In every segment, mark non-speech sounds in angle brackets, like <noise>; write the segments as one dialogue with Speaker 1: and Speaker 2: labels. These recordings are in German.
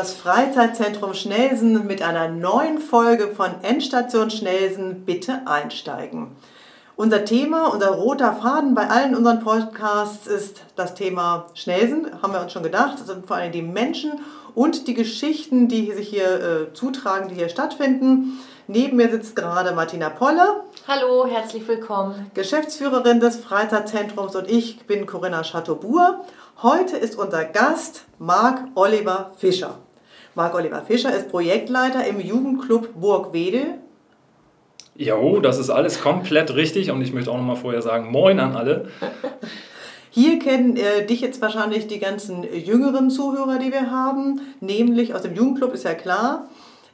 Speaker 1: das Freizeitzentrum Schnelsen mit einer neuen Folge von Endstation Schnelsen. Bitte einsteigen. Unser Thema, unser roter Faden bei allen unseren Podcasts ist das Thema Schnelsen, haben wir uns schon gedacht. Das sind vor allem die Menschen und die Geschichten, die sich hier äh, zutragen, die hier stattfinden. Neben mir sitzt gerade Martina Polle.
Speaker 2: Hallo, herzlich willkommen.
Speaker 1: Geschäftsführerin des Freizeitzentrums und ich bin Corinna Chateaubourg. Heute ist unser Gast Marc Oliver Fischer. Marc Oliver Fischer ist Projektleiter im Jugendclub Burg Wedel.
Speaker 3: Jo, das ist alles komplett richtig und ich möchte auch noch mal vorher sagen, moin an alle.
Speaker 1: Hier kennen äh, dich jetzt wahrscheinlich die ganzen jüngeren Zuhörer, die wir haben, nämlich aus dem Jugendclub ist ja klar.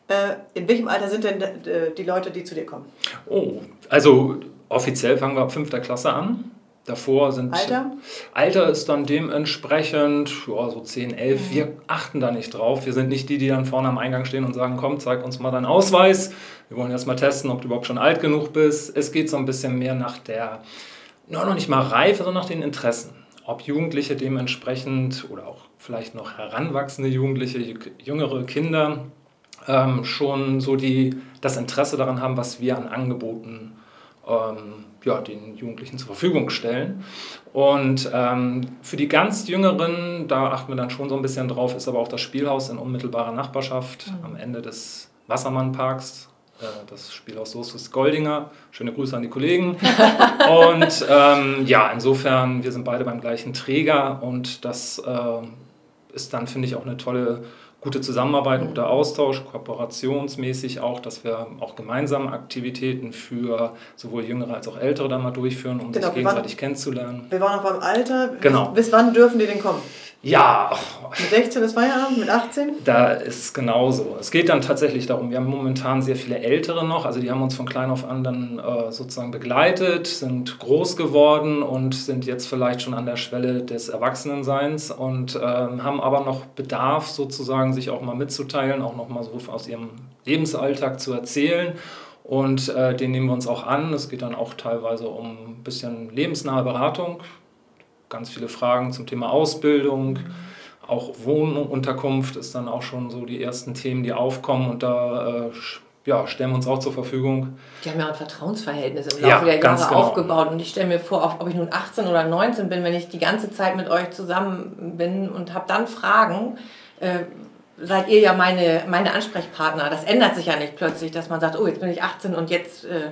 Speaker 1: Äh, in welchem Alter sind denn äh, die Leute, die zu dir kommen?
Speaker 3: Oh, also offiziell fangen wir ab fünfter Klasse an. Davor sind.
Speaker 1: Alter?
Speaker 3: Alter ist dann dementsprechend ja, so 10, 11. Mhm. Wir achten da nicht drauf. Wir sind nicht die, die dann vorne am Eingang stehen und sagen: Komm, zeig uns mal deinen Ausweis. Wir wollen erst mal testen, ob du überhaupt schon alt genug bist. Es geht so ein bisschen mehr nach der, nur noch nicht mal Reife, sondern nach den Interessen. Ob Jugendliche dementsprechend oder auch vielleicht noch heranwachsende Jugendliche, jüngere Kinder ähm, schon so die, das Interesse daran haben, was wir an Angeboten ähm, ja, den Jugendlichen zur Verfügung stellen. Und ähm, für die ganz Jüngeren, da achten wir dann schon so ein bisschen drauf, ist aber auch das Spielhaus in unmittelbarer Nachbarschaft mhm. am Ende des Wassermannparks. Äh, das Spielhaus Soßes Goldinger. Schöne Grüße an die Kollegen. <laughs> und ähm, ja, insofern, wir sind beide beim gleichen Träger und das äh, ist dann, finde ich, auch eine tolle gute Zusammenarbeit, guter Austausch, kooperationsmäßig auch, dass wir auch gemeinsame Aktivitäten für sowohl Jüngere als auch Ältere dann mal durchführen, um genau, sich gegenseitig waren, kennenzulernen.
Speaker 1: Wir waren auch beim Alter.
Speaker 3: Genau.
Speaker 1: Bis, bis wann dürfen die denn kommen?
Speaker 3: Ja.
Speaker 1: Mit 16 ist Feierabend, mit 18?
Speaker 3: Da ist es genauso. Es geht dann tatsächlich darum, wir haben momentan sehr viele Ältere noch, also die haben uns von klein auf an dann äh, sozusagen begleitet, sind groß geworden und sind jetzt vielleicht schon an der Schwelle des Erwachsenenseins und äh, haben aber noch Bedarf sozusagen, sich auch mal mitzuteilen, auch noch mal so aus ihrem Lebensalltag zu erzählen. Und äh, den nehmen wir uns auch an. Es geht dann auch teilweise um ein bisschen lebensnahe Beratung ganz viele Fragen zum Thema Ausbildung. Auch Wohnunterkunft ist dann auch schon so die ersten Themen, die aufkommen und da äh, ja, stellen wir uns auch zur Verfügung.
Speaker 2: Die haben ja ein Vertrauensverhältnis im Laufe ja, der Jahre genau. aufgebaut und ich stelle mir vor, ob ich nun 18 oder 19 bin, wenn ich die ganze Zeit mit euch zusammen bin und habe dann Fragen, äh, seid ihr ja meine, meine Ansprechpartner. Das ändert sich ja nicht plötzlich, dass man sagt, oh, jetzt bin ich 18 und jetzt äh,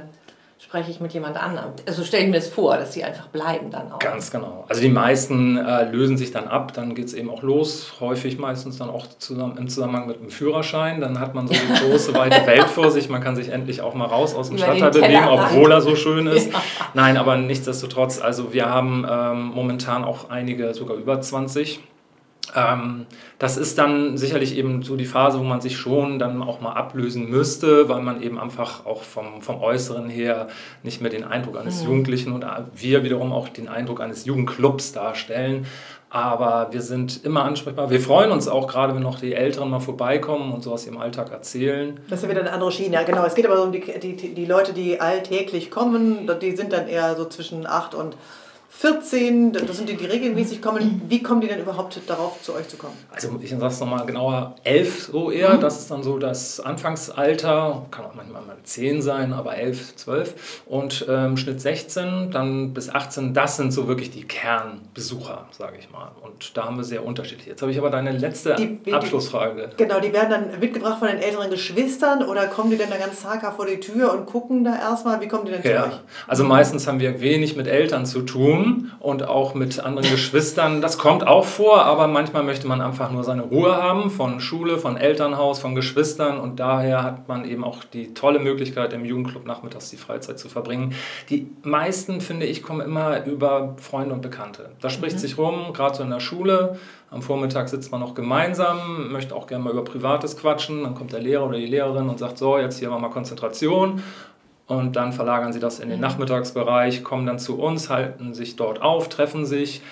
Speaker 2: spreche ich mit jemand anderem. Also stelle ich mir das vor, dass sie einfach bleiben dann auch.
Speaker 3: Ganz genau. Also die meisten äh, lösen sich dann ab, dann geht es eben auch los. Häufig meistens dann auch zusammen, im Zusammenhang mit einem Führerschein. Dann hat man so die große, weite <laughs> Welt vor sich. Man kann sich endlich auch mal raus aus dem Stadtteil bewegen, obwohl er so schön ist. Ja. Nein, aber nichtsdestotrotz, also wir haben ähm, momentan auch einige, sogar über 20 ähm, das ist dann sicherlich eben so die Phase, wo man sich schon dann auch mal ablösen müsste, weil man eben einfach auch vom, vom Äußeren her nicht mehr den Eindruck eines mhm. Jugendlichen und wir wiederum auch den Eindruck eines Jugendclubs darstellen. Aber wir sind immer ansprechbar. Wir freuen uns auch gerade, wenn noch die Älteren mal vorbeikommen und so aus ihrem Alltag erzählen.
Speaker 1: Das ist ja wieder eine andere Schiene. Ja, genau. Es geht aber um die, die, die Leute, die alltäglich kommen. Die sind dann eher so zwischen 8 und 14, das sind die, die regelmäßig kommen. Wie kommen die denn überhaupt darauf, zu euch zu kommen?
Speaker 3: Also ich sage es nochmal genauer, 11 so eher, mhm. das ist dann so das Anfangsalter, kann auch manchmal mal 10 sein, aber 11, 12 und ähm, Schnitt 16, dann bis 18, das sind so wirklich die Kernbesucher, sage ich mal. Und da haben wir sehr unterschiedlich. Jetzt habe ich aber deine letzte die, die, Abschlussfrage.
Speaker 1: Genau, die werden dann mitgebracht von den älteren Geschwistern oder kommen die denn da ganz zaghaft vor die Tür und gucken da erstmal, wie kommen die denn
Speaker 3: ja.
Speaker 1: zu euch?
Speaker 3: Also meistens haben wir wenig mit Eltern zu tun und auch mit anderen Geschwistern. Das kommt auch vor, aber manchmal möchte man einfach nur seine Ruhe haben von Schule, von Elternhaus, von Geschwistern und daher hat man eben auch die tolle Möglichkeit, im Jugendclub nachmittags die Freizeit zu verbringen. Die meisten, finde ich, kommen immer über Freunde und Bekannte. Das spricht mhm. sich rum, gerade so in der Schule. Am Vormittag sitzt man noch gemeinsam, möchte auch gerne mal über Privates quatschen. Dann kommt der Lehrer oder die Lehrerin und sagt, so, jetzt hier mal Konzentration und dann verlagern sie das in den mhm. Nachmittagsbereich, kommen dann zu uns, halten sich dort auf, treffen sich,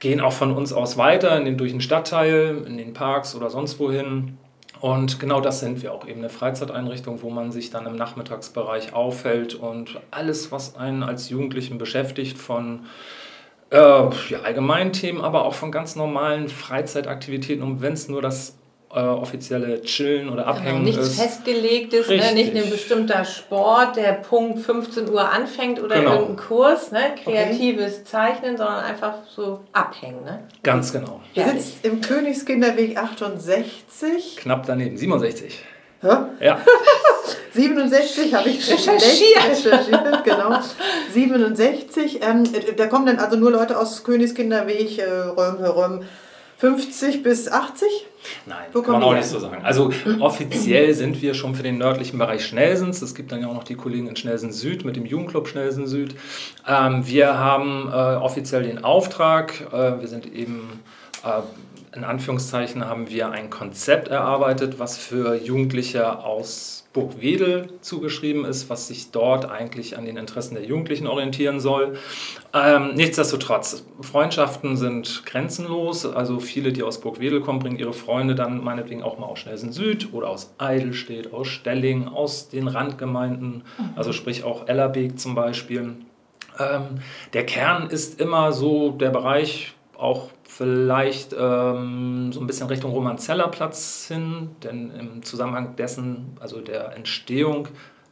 Speaker 3: gehen auch von uns aus weiter in den, durch den Stadtteil, in den Parks oder sonst wohin. Und genau das sind wir auch eben eine Freizeiteinrichtung, wo man sich dann im Nachmittagsbereich aufhält und alles, was einen als Jugendlichen beschäftigt, von äh, ja, allgemeinen Themen, aber auch von ganz normalen Freizeitaktivitäten, und wenn es nur das äh, offizielle Chillen oder genau, Abhängen genau,
Speaker 2: nichts ist. Festgelegtes, ne? nicht ein bestimmter Sport, der Punkt 15 Uhr anfängt oder genau. irgendein Kurs, ne? kreatives okay. Zeichnen, sondern einfach so abhängen. Ne?
Speaker 3: Ganz genau.
Speaker 1: Du sitzt im Königskinderweg 68.
Speaker 3: Knapp daneben, 67.
Speaker 1: Hä?
Speaker 3: Ja. <laughs>
Speaker 1: 67 habe ich recherchiert. recherchiert genau. 67. Ähm, da kommen dann also nur Leute aus Königskinderweg, äh, Röm, Röm, 50 bis 80?
Speaker 3: Nein, Wo kann man auch nicht so sagen. Also offiziell sind wir schon für den nördlichen Bereich Schnellsens. Es gibt dann ja auch noch die Kollegen in Schnellsen Süd mit dem Jugendclub Schnellsen Süd. Ähm, wir haben äh, offiziell den Auftrag, äh, wir sind eben äh, in Anführungszeichen haben wir ein Konzept erarbeitet, was für Jugendliche aus Burgwedel zugeschrieben ist, was sich dort eigentlich an den Interessen der Jugendlichen orientieren soll. Ähm, nichtsdestotrotz, Freundschaften sind grenzenlos. Also viele, die aus Burgwedel kommen, bringen ihre Freunde dann meinetwegen auch mal aus Schnelsen Süd oder aus Eidelstedt, aus Stelling, aus den Randgemeinden, also sprich auch Ellerbeek zum Beispiel. Ähm, der Kern ist immer so der Bereich, auch vielleicht ähm, so ein bisschen Richtung Romanzellerplatz hin, denn im Zusammenhang dessen, also der Entstehung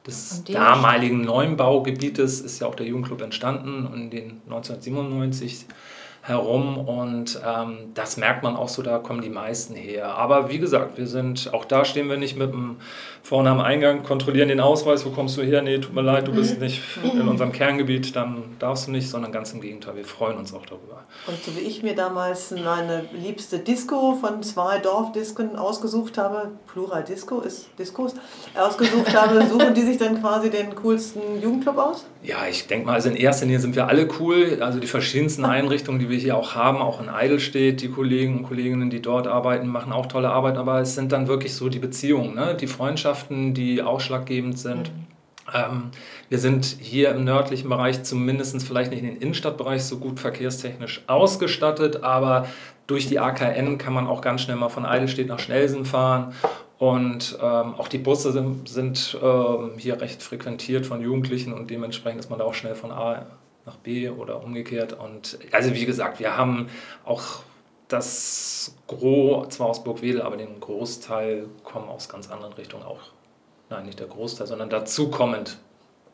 Speaker 3: des damaligen Neubaugebietes, ist ja auch der Jugendclub entstanden in den 1997 herum und ähm, das merkt man auch so, da kommen die meisten her. Aber wie gesagt, wir sind, auch da stehen wir nicht mit dem vorne am Eingang, kontrollieren den Ausweis, wo kommst du her? Nee, tut mir leid, du bist nicht in unserem Kerngebiet, dann darfst du nicht, sondern ganz im Gegenteil, wir freuen uns auch darüber.
Speaker 1: Und so wie ich mir damals meine liebste Disco von zwei Dorfdisken ausgesucht habe, Plural Disco ist Diskos, ausgesucht habe, suchen die sich dann quasi den coolsten Jugendclub aus?
Speaker 3: Ja, ich denke mal, also in erster Linie sind wir alle cool, also die verschiedensten Einrichtungen, die wir hier auch haben, auch in Eidelstedt, die Kollegen und Kolleginnen, die dort arbeiten, machen auch tolle Arbeit, aber es sind dann wirklich so die Beziehungen, ne? die Freundschaften, die ausschlaggebend sind. Ähm, wir sind hier im nördlichen Bereich zumindest vielleicht nicht in den Innenstadtbereich so gut verkehrstechnisch ausgestattet, aber durch die AKN kann man auch ganz schnell mal von Eidelstedt nach Schnelsen fahren. Und ähm, auch die Busse sind, sind ähm, hier recht frequentiert von Jugendlichen und dementsprechend ist man da auch schnell von A nach B oder umgekehrt. Und also wie gesagt, wir haben auch das Gros, zwar aus Burgwedel, aber den Großteil kommen aus ganz anderen Richtungen auch. Nein, nicht der Großteil, sondern dazu kommend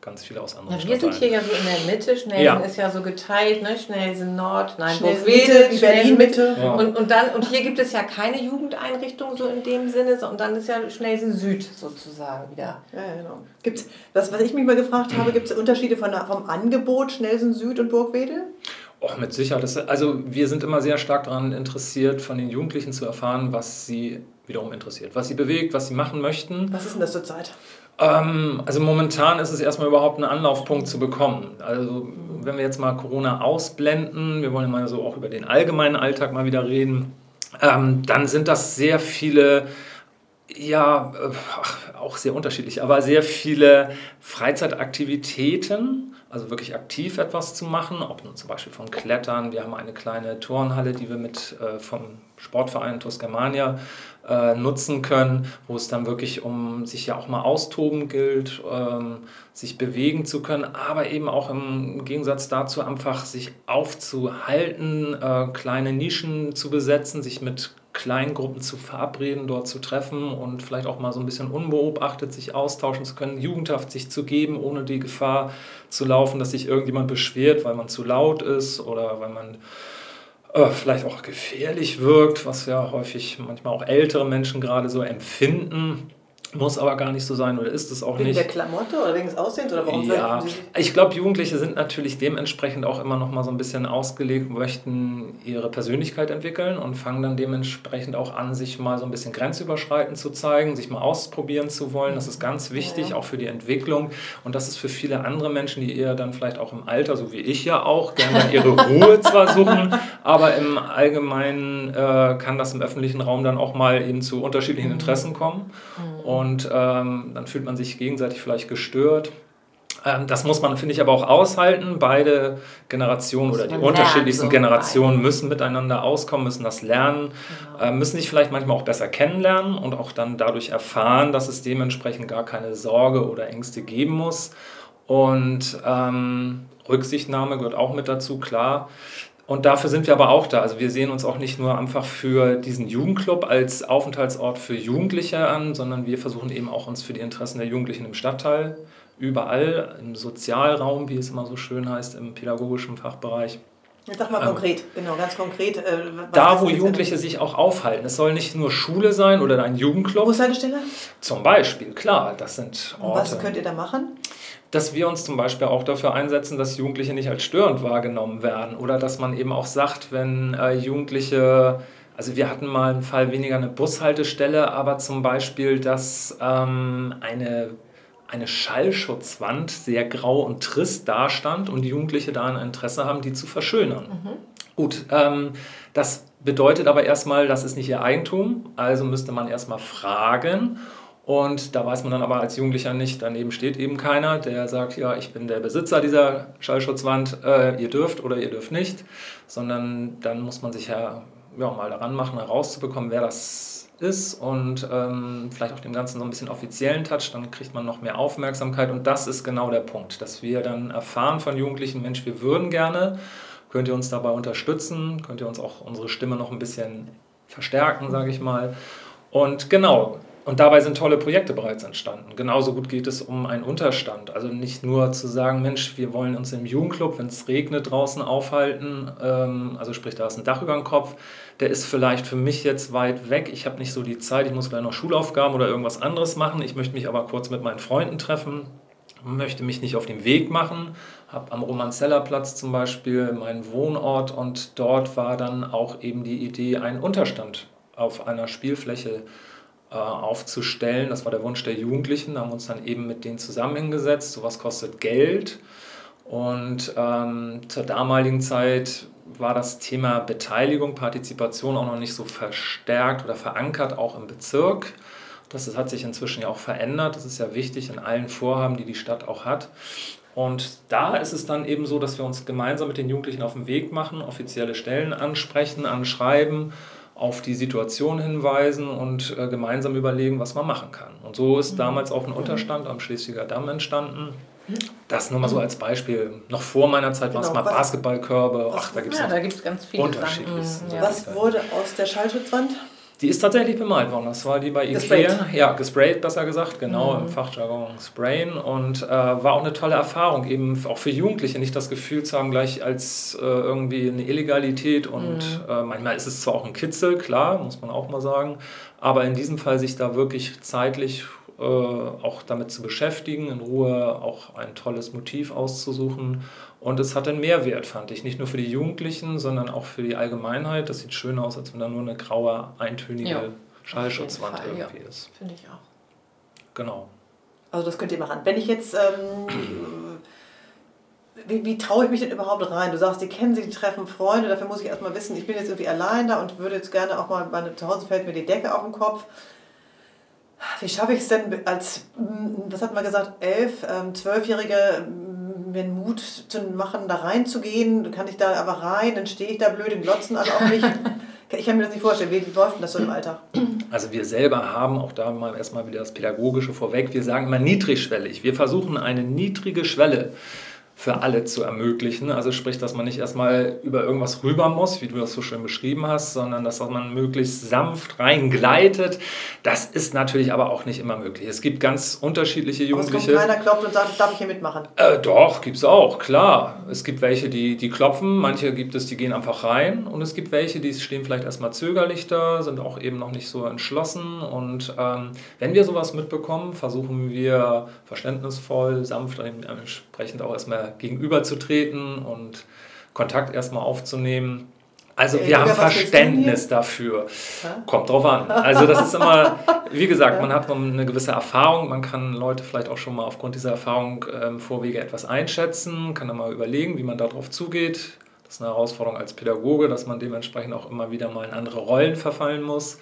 Speaker 3: ganz viele aus anderen
Speaker 2: ja, Wir sind hier ja so in der Mitte. Schnellsen ja. ist ja so geteilt, ne? Schnellsen Nord, nein, Burgwedel, Berlin Mitte. Ja. Und, und, dann, und hier gibt es ja keine Jugendeinrichtung so in dem Sinne, und dann ist ja Schnellsen Süd sozusagen wieder.
Speaker 1: Ja, genau. Gibt's, das, was ich mich mal gefragt habe, gibt es Unterschiede von, vom Angebot Schnellsen Süd und Burgwedel?
Speaker 3: Auch mit Sicherheit. Das, also wir sind immer sehr stark daran interessiert, von den Jugendlichen zu erfahren, was sie wiederum interessiert, was sie bewegt, was sie machen möchten.
Speaker 1: Was ist denn das zurzeit?
Speaker 3: Ähm, also momentan ist es erstmal überhaupt ein Anlaufpunkt zu bekommen. Also wenn wir jetzt mal Corona ausblenden, wir wollen mal so auch über den allgemeinen Alltag mal wieder reden, ähm, dann sind das sehr viele ja, äh, auch sehr unterschiedlich, aber sehr viele Freizeitaktivitäten, also wirklich aktiv etwas zu machen, ob nun zum Beispiel von Klettern. Wir haben eine kleine Turnhalle, die wir mit äh, vom Sportverein Toscamania äh, nutzen können, wo es dann wirklich um sich ja auch mal austoben gilt, ähm, sich bewegen zu können, aber eben auch im Gegensatz dazu einfach sich aufzuhalten, äh, kleine Nischen zu besetzen, sich mit Kleingruppen zu verabreden, dort zu treffen und vielleicht auch mal so ein bisschen unbeobachtet sich austauschen zu können, jugendhaft sich zu geben, ohne die Gefahr zu laufen, dass sich irgendjemand beschwert, weil man zu laut ist oder weil man äh, vielleicht auch gefährlich wirkt, was ja häufig manchmal auch ältere Menschen gerade so empfinden. Muss aber gar nicht so sein oder ist es auch
Speaker 1: wegen
Speaker 3: nicht.
Speaker 1: Wegen der Klamotte oder wegen des Aussehens oder warum
Speaker 3: Ja, ich glaube, Jugendliche sind natürlich dementsprechend auch immer noch mal so ein bisschen ausgelegt, möchten ihre Persönlichkeit entwickeln und fangen dann dementsprechend auch an, sich mal so ein bisschen grenzüberschreitend zu zeigen, sich mal ausprobieren zu wollen. Das ist ganz wichtig, ja. auch für die Entwicklung. Und das ist für viele andere Menschen, die eher dann vielleicht auch im Alter, so wie ich ja auch, gerne ihre <laughs> Ruhe zwar suchen, aber im Allgemeinen äh, kann das im öffentlichen Raum dann auch mal eben zu unterschiedlichen mhm. Interessen kommen. Mhm. Und ähm, dann fühlt man sich gegenseitig vielleicht gestört. Ähm, das muss man, finde ich, aber auch aushalten. Beide Generationen oder die unterschiedlichsten so Generationen beide. müssen miteinander auskommen, müssen das lernen, genau. äh, müssen sich vielleicht manchmal auch besser kennenlernen und auch dann dadurch erfahren, dass es dementsprechend gar keine Sorge oder Ängste geben muss. Und ähm, Rücksichtnahme gehört auch mit dazu, klar. Und dafür sind wir aber auch da. Also wir sehen uns auch nicht nur einfach für diesen Jugendclub als Aufenthaltsort für Jugendliche an, sondern wir versuchen eben auch uns für die Interessen der Jugendlichen im Stadtteil, überall im Sozialraum, wie es immer so schön heißt, im pädagogischen Fachbereich.
Speaker 1: Sag mal ähm, konkret, genau, ganz konkret. Äh,
Speaker 3: da, wo Jugendliche sich auch aufhalten. Es soll nicht nur Schule sein oder ein Jugendclub.
Speaker 1: Bushaltestelle?
Speaker 3: Zum Beispiel, klar, das sind
Speaker 1: Orte. Was könnt ihr da machen?
Speaker 3: Dass wir uns zum Beispiel auch dafür einsetzen, dass Jugendliche nicht als störend wahrgenommen werden oder dass man eben auch sagt, wenn äh, Jugendliche, also wir hatten mal einen Fall weniger eine Bushaltestelle, aber zum Beispiel, dass ähm, eine, eine Schallschutzwand sehr grau und trist dastand und die Jugendliche da ein Interesse haben, die zu verschönern. Mhm. Gut, ähm, das bedeutet aber erstmal, das ist nicht ihr Eigentum, also müsste man erstmal fragen und da weiß man dann aber als Jugendlicher nicht, daneben steht eben keiner, der sagt, ja, ich bin der Besitzer dieser Schallschutzwand, äh, ihr dürft oder ihr dürft nicht, sondern dann muss man sich ja, ja mal daran machen, herauszubekommen, wer das ist und ähm, vielleicht auch dem Ganzen so ein bisschen offiziellen Touch, dann kriegt man noch mehr Aufmerksamkeit und das ist genau der Punkt, dass wir dann erfahren von Jugendlichen, Mensch, wir würden gerne, könnt ihr uns dabei unterstützen, könnt ihr uns auch unsere Stimme noch ein bisschen verstärken, sage ich mal. Und genau, und dabei sind tolle Projekte bereits entstanden. Genauso gut geht es um einen Unterstand. Also nicht nur zu sagen, Mensch, wir wollen uns im Jugendclub, wenn es regnet, draußen aufhalten. Ähm, also sprich, da ist ein Dach über dem Kopf. Der ist vielleicht für mich jetzt weit weg. Ich habe nicht so die Zeit, ich muss gleich noch Schulaufgaben oder irgendwas anderes machen. Ich möchte mich aber kurz mit meinen Freunden treffen, möchte mich nicht auf den Weg machen. Habe am Romanzellerplatz zum Beispiel meinen Wohnort und dort war dann auch eben die Idee, einen Unterstand auf einer Spielfläche zu aufzustellen. Das war der Wunsch der Jugendlichen. Da haben wir uns dann eben mit denen zusammen hingesetzt. Sowas kostet Geld. Und ähm, zur damaligen Zeit war das Thema Beteiligung, Partizipation auch noch nicht so verstärkt oder verankert, auch im Bezirk. Das, das hat sich inzwischen ja auch verändert. Das ist ja wichtig in allen Vorhaben, die die Stadt auch hat. Und da ist es dann eben so, dass wir uns gemeinsam mit den Jugendlichen auf den Weg machen, offizielle Stellen ansprechen, anschreiben auf die Situation hinweisen und äh, gemeinsam überlegen, was man machen kann. Und so ist mhm. damals auch ein Unterstand am Schleswiger Damm entstanden. Das nur mal so als Beispiel. Noch vor meiner Zeit genau, waren es mal Basketballkörbe.
Speaker 2: Ach, da gibt es ja, ganz viele
Speaker 3: unterschiedliches.
Speaker 1: Mhm, ja. Was wurde aus der Schallschutzwand?
Speaker 3: Die ist tatsächlich bemalt worden. Das war die bei Ikea. Gesprayt. Ja, gesprayt, besser gesagt, genau, mhm. im Fachjargon sprayen. Und äh, war auch eine tolle Erfahrung, eben auch für Jugendliche nicht das Gefühl zu haben, gleich als äh, irgendwie eine Illegalität. Und mhm. äh, manchmal ist es zwar auch ein Kitzel, klar, muss man auch mal sagen. Aber in diesem Fall sich da wirklich zeitlich äh, auch damit zu beschäftigen, in Ruhe auch ein tolles Motiv auszusuchen und es hat einen Mehrwert, fand ich. Nicht nur für die Jugendlichen, sondern auch für die Allgemeinheit. Das sieht schön aus, als wenn da nur eine graue, eintönige ja, Schallschutzwand Fall, irgendwie ja. ist.
Speaker 2: Finde ich auch.
Speaker 3: Genau.
Speaker 1: Also das könnt ihr machen. Wenn ich jetzt... Ähm, <clears throat> wie, wie traue ich mich denn überhaupt rein? Du sagst, die kennen sich, die treffen Freunde, dafür muss ich erstmal wissen, ich bin jetzt irgendwie allein da und würde jetzt gerne auch mal, meine, zu Hause fällt mir die Decke auf den Kopf. Wie schaffe ich es denn als, was hat man gesagt, elf, ähm, zwölfjährige mir einen Mut zu machen, da reinzugehen. Kann ich da aber rein, dann stehe ich da blöd und glotzen alle auf mich. <laughs> Ich kann mir das nicht vorstellen. Wie läuft denn das so im Alltag?
Speaker 3: Also wir selber haben auch da mal erstmal wieder das Pädagogische vorweg. Wir sagen immer niedrigschwellig. Wir versuchen eine niedrige Schwelle für alle zu ermöglichen. Also sprich, dass man nicht erstmal über irgendwas rüber muss, wie du das so schön beschrieben hast, sondern dass man möglichst sanft reingleitet. Das ist natürlich aber auch nicht immer möglich. Es gibt ganz unterschiedliche Jugendliche.
Speaker 1: Aber es kommt keiner klopft und sagt, darf ich hier mitmachen?
Speaker 3: Äh, doch, gibt es auch, klar. Es gibt welche, die, die klopfen, manche gibt es, die gehen einfach rein und es gibt welche, die stehen vielleicht erstmal zögerlich da, sind auch eben noch nicht so entschlossen und ähm, wenn wir sowas mitbekommen, versuchen wir verständnisvoll, sanft, entsprechend auch erstmal gegenüberzutreten und Kontakt erstmal aufzunehmen. Also wir haben Verständnis dafür. Kommt drauf an. Also das ist immer, wie gesagt, man hat eine gewisse Erfahrung, man kann Leute vielleicht auch schon mal aufgrund dieser Erfahrung ähm, Vorwege etwas einschätzen, kann dann mal überlegen, wie man darauf zugeht. Das ist eine Herausforderung als Pädagoge, dass man dementsprechend auch immer wieder mal in andere Rollen verfallen muss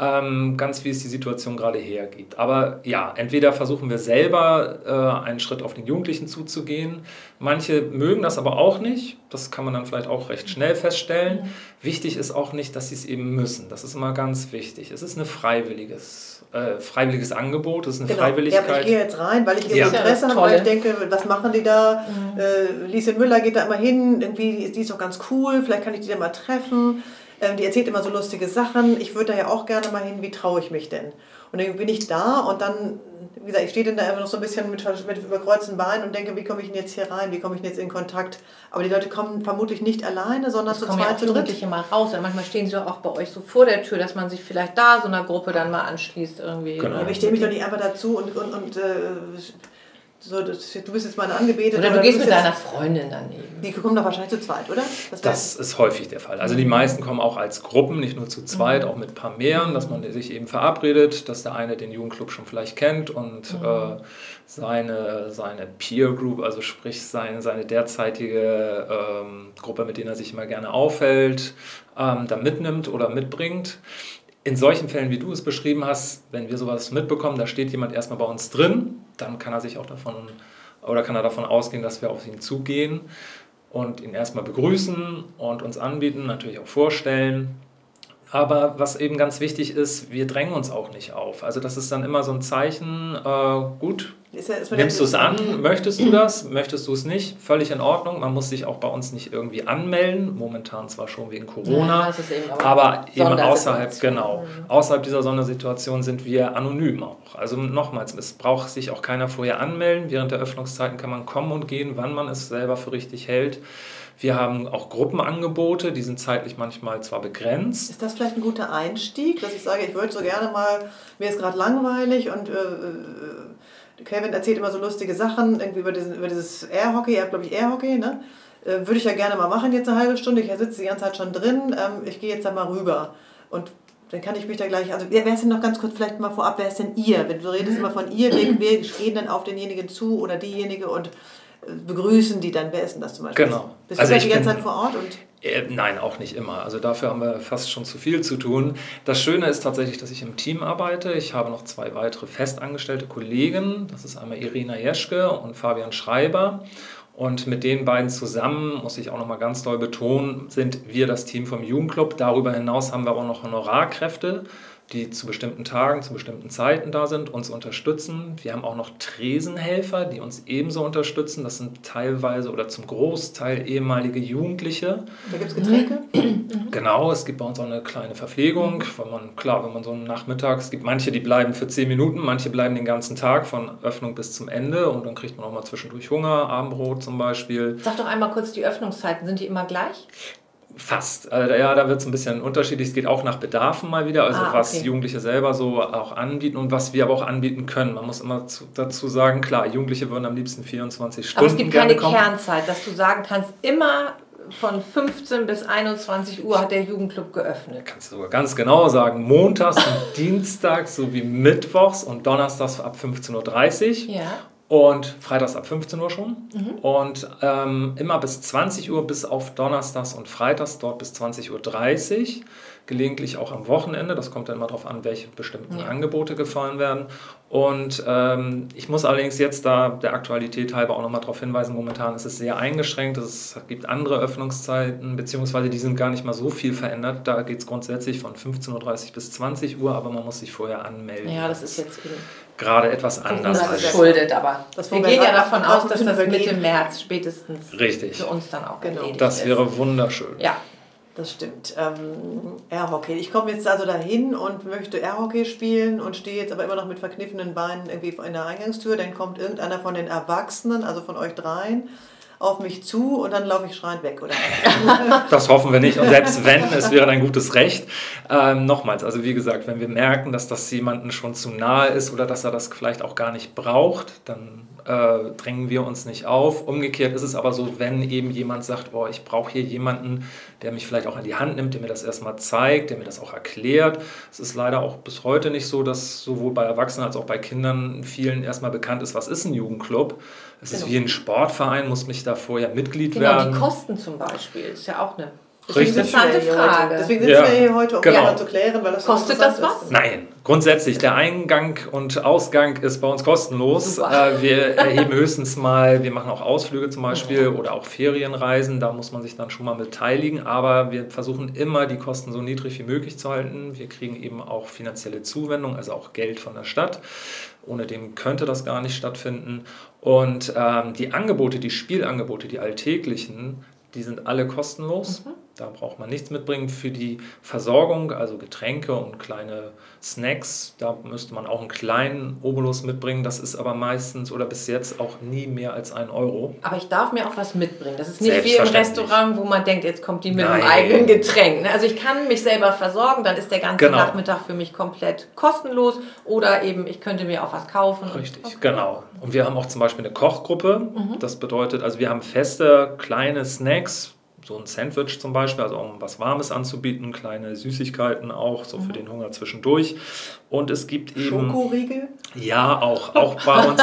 Speaker 3: ähm, ganz wie es die Situation gerade hergibt. Aber ja, entweder versuchen wir selber äh, einen Schritt auf den Jugendlichen zuzugehen. Manche mögen das aber auch nicht. Das kann man dann vielleicht auch recht schnell feststellen. Wichtig ist auch nicht, dass sie es eben müssen. Das ist immer ganz wichtig. Es ist ein freiwilliges, äh, freiwilliges Angebot, es ist eine genau. Freiwilligkeit.
Speaker 1: Ja, aber ich gehe jetzt rein, weil ich ja. Interesse habe, weil ich denke, was machen die da? Mhm. Äh, Lise Müller geht da immer hin, irgendwie, die ist doch ganz cool, vielleicht kann ich die dann mal treffen. Ähm, die erzählt immer so lustige Sachen. Ich würde da ja auch gerne mal hin, wie traue ich mich denn? Und dann bin ich da und dann, wie gesagt, ich stehe dann da einfach noch so ein bisschen mit, mit überkreuzten Beinen und denke, wie komme ich denn jetzt hier rein? Wie komme ich denn jetzt in Kontakt? Aber die Leute kommen vermutlich nicht alleine, sondern
Speaker 2: das zu zweit, zu dritt. mal raus. Und manchmal stehen sie auch bei euch so vor der Tür, dass man sich vielleicht da so einer Gruppe dann mal anschließt irgendwie.
Speaker 1: Genau. Ja, aber ich stehe mich doch nicht einfach dazu und, und, und äh, so, das, du bist jetzt meine Angebetete.
Speaker 2: Oder du gehst mit deiner Freundin daneben.
Speaker 1: Die kommen doch wahrscheinlich zu zweit, oder?
Speaker 3: Das, das ist häufig der Fall. Also die meisten kommen auch als Gruppen, nicht nur zu zweit, mhm. auch mit ein paar mehreren, dass man sich eben verabredet, dass der eine den Jugendclub schon vielleicht kennt und mhm. äh, seine, seine Peer Group, also sprich seine, seine derzeitige ähm, Gruppe, mit denen er sich immer gerne aufhält, ähm, da mitnimmt oder mitbringt in solchen Fällen, wie du es beschrieben hast, wenn wir sowas mitbekommen, da steht jemand erstmal bei uns drin, dann kann er sich auch davon oder kann er davon ausgehen, dass wir auf ihn zugehen und ihn erstmal begrüßen und uns anbieten, natürlich auch vorstellen. Aber was eben ganz wichtig ist, wir drängen uns auch nicht auf. Also das ist dann immer so ein Zeichen, äh, gut, ja, nimmst du es an, möchtest du das, möchtest du es nicht, völlig in Ordnung. Man muss sich auch bei uns nicht irgendwie anmelden, momentan zwar schon wegen Corona, ja, eben aber, eben außerhalb, genau, mhm. außerhalb dieser Sondersituation sind wir anonym auch. Also nochmals, es braucht sich auch keiner vorher anmelden. Während der Öffnungszeiten kann man kommen und gehen, wann man es selber für richtig hält. Wir haben auch Gruppenangebote, die sind zeitlich manchmal zwar begrenzt.
Speaker 1: Ist das vielleicht ein guter Einstieg, dass ich sage, ich würde so gerne mal, mir ist gerade langweilig und äh, äh, Kevin erzählt immer so lustige Sachen irgendwie über, diesen, über dieses Airhockey, er hat glaube ich Airhockey, ne? Äh, würde ich ja gerne mal machen jetzt eine halbe Stunde, ich sitze die ganze Zeit schon drin, ähm, ich gehe jetzt da mal rüber. Und dann kann ich mich da gleich, also wer ist denn noch ganz kurz vielleicht mal vorab, wer ist denn ihr? Wenn du redest immer von ihr, wir, wir gehen dann auf denjenigen zu oder diejenige und begrüßen die dann? Wer ist denn das zum Beispiel?
Speaker 3: Genau.
Speaker 1: Bist also du da die ganze Zeit vor Ort? Und
Speaker 3: äh, nein, auch nicht immer. Also dafür haben wir fast schon zu viel zu tun. Das Schöne ist tatsächlich, dass ich im Team arbeite. Ich habe noch zwei weitere festangestellte Kollegen. Das ist einmal Irina Jeschke und Fabian Schreiber. Und mit den beiden zusammen, muss ich auch noch mal ganz doll betonen, sind wir das Team vom Jugendclub. Darüber hinaus haben wir auch noch Honorarkräfte die zu bestimmten Tagen, zu bestimmten Zeiten da sind, uns unterstützen. Wir haben auch noch Tresenhelfer, die uns ebenso unterstützen. Das sind teilweise oder zum Großteil ehemalige Jugendliche.
Speaker 1: Da gibt es Getränke?
Speaker 3: Genau, es gibt bei uns auch eine kleine Verpflegung. Wenn man, klar, wenn man so einen Nachmittag, es gibt manche, die bleiben für zehn Minuten, manche bleiben den ganzen Tag von Öffnung bis zum Ende und dann kriegt man auch mal zwischendurch Hunger, Abendbrot zum Beispiel.
Speaker 2: Sag doch einmal kurz die Öffnungszeiten, sind die immer gleich?
Speaker 3: Fast. Also, ja, da wird es ein bisschen unterschiedlich. Es geht auch nach Bedarfen mal wieder, also ah, okay. was Jugendliche selber so auch anbieten und was wir aber auch anbieten können. Man muss immer zu, dazu sagen, klar, Jugendliche würden am liebsten 24 Stunden. Aber
Speaker 2: es gibt keine kommen. Kernzeit, dass du sagen kannst, immer von 15 bis 21 Uhr hat der Jugendclub geöffnet.
Speaker 3: Kannst du sogar ganz genau sagen, montags und dienstags sowie mittwochs und donnerstags ab 15.30 Uhr. Ja und freitags ab 15 Uhr schon. Mhm. Und ähm, immer bis 20 Uhr, bis auf Donnerstags und Freitags, dort bis 20.30 Uhr. Gelegentlich auch am Wochenende. Das kommt dann immer darauf an, welche bestimmten ja. Angebote gefahren werden. Und ähm, ich muss allerdings jetzt da der Aktualität halber auch nochmal darauf hinweisen, momentan ist es sehr eingeschränkt. Es gibt andere Öffnungszeiten, beziehungsweise die sind gar nicht mal so viel verändert. Da geht es grundsätzlich von 15.30 Uhr bis 20 Uhr, aber man muss sich vorher anmelden.
Speaker 2: Ja, das ist jetzt
Speaker 3: gerade etwas anders.
Speaker 2: Das ist schuldet, aber das wir gehen ja davon aus, dass das Mitte März spätestens
Speaker 3: Richtig.
Speaker 2: für uns dann auch
Speaker 3: genau. Das wäre ist. wunderschön.
Speaker 2: Ja.
Speaker 1: Das stimmt. Ähm, Airhockey. Ich komme jetzt also dahin und möchte Airhockey spielen und stehe jetzt aber immer noch mit verkniffenen Beinen irgendwie in der Eingangstür. Dann kommt irgendeiner von den Erwachsenen, also von euch dreien, auf mich zu und dann laufe ich schreiend weg, oder? <laughs>
Speaker 3: das hoffen wir nicht. Und selbst wenn, es wäre ein gutes Recht. Ähm, nochmals, also wie gesagt, wenn wir merken, dass das jemandem schon zu nahe ist oder dass er das vielleicht auch gar nicht braucht, dann äh, drängen wir uns nicht auf. Umgekehrt ist es aber so, wenn eben jemand sagt, boah, ich brauche hier jemanden, der mich vielleicht auch an die Hand nimmt, der mir das erstmal zeigt, der mir das auch erklärt. Es ist leider auch bis heute nicht so, dass sowohl bei Erwachsenen als auch bei Kindern vielen erstmal bekannt ist, was ist ein Jugendclub. Es genau. ist wie ein Sportverein, muss mich da vorher Mitglied
Speaker 2: genau,
Speaker 3: werden.
Speaker 2: Genau, die Kosten zum Beispiel ist ja auch eine
Speaker 1: Richtig. Interessante Frage. Deswegen sind ja. wir hier heute, um genau. zu klären, weil das
Speaker 2: Kostet das was?
Speaker 1: Ist.
Speaker 3: Nein, grundsätzlich. Der Eingang und Ausgang ist bei uns kostenlos. Äh, wir erheben höchstens mal, wir machen auch Ausflüge zum Beispiel okay. oder auch Ferienreisen. Da muss man sich dann schon mal beteiligen. Aber wir versuchen immer, die Kosten so niedrig wie möglich zu halten. Wir kriegen eben auch finanzielle Zuwendung, also auch Geld von der Stadt. Ohne dem könnte das gar nicht stattfinden. Und ähm, die Angebote, die Spielangebote, die alltäglichen, Die sind alle kostenlos. Mhm. Da braucht man nichts mitbringen. Für die Versorgung, also Getränke und kleine Snacks, da müsste man auch einen kleinen Obolus mitbringen. Das ist aber meistens oder bis jetzt auch nie mehr als ein Euro.
Speaker 2: Aber ich darf mir auch was mitbringen. Das ist nicht wie im Restaurant, wo man denkt, jetzt kommt die mit Nein. einem eigenen Getränk. Ne? Also ich kann mich selber versorgen, dann ist der ganze genau. Nachmittag für mich komplett kostenlos. Oder eben, ich könnte mir auch was kaufen.
Speaker 3: Richtig, genau. Und wir haben auch zum Beispiel eine Kochgruppe. Mhm. Das bedeutet, also wir haben feste kleine Snacks, so ein Sandwich zum Beispiel, also um was Warmes anzubieten, kleine Süßigkeiten auch, so mhm. für den Hunger zwischendurch. Und es gibt eben.
Speaker 1: Schokoriegel?
Speaker 3: Ja, auch, auch bei uns.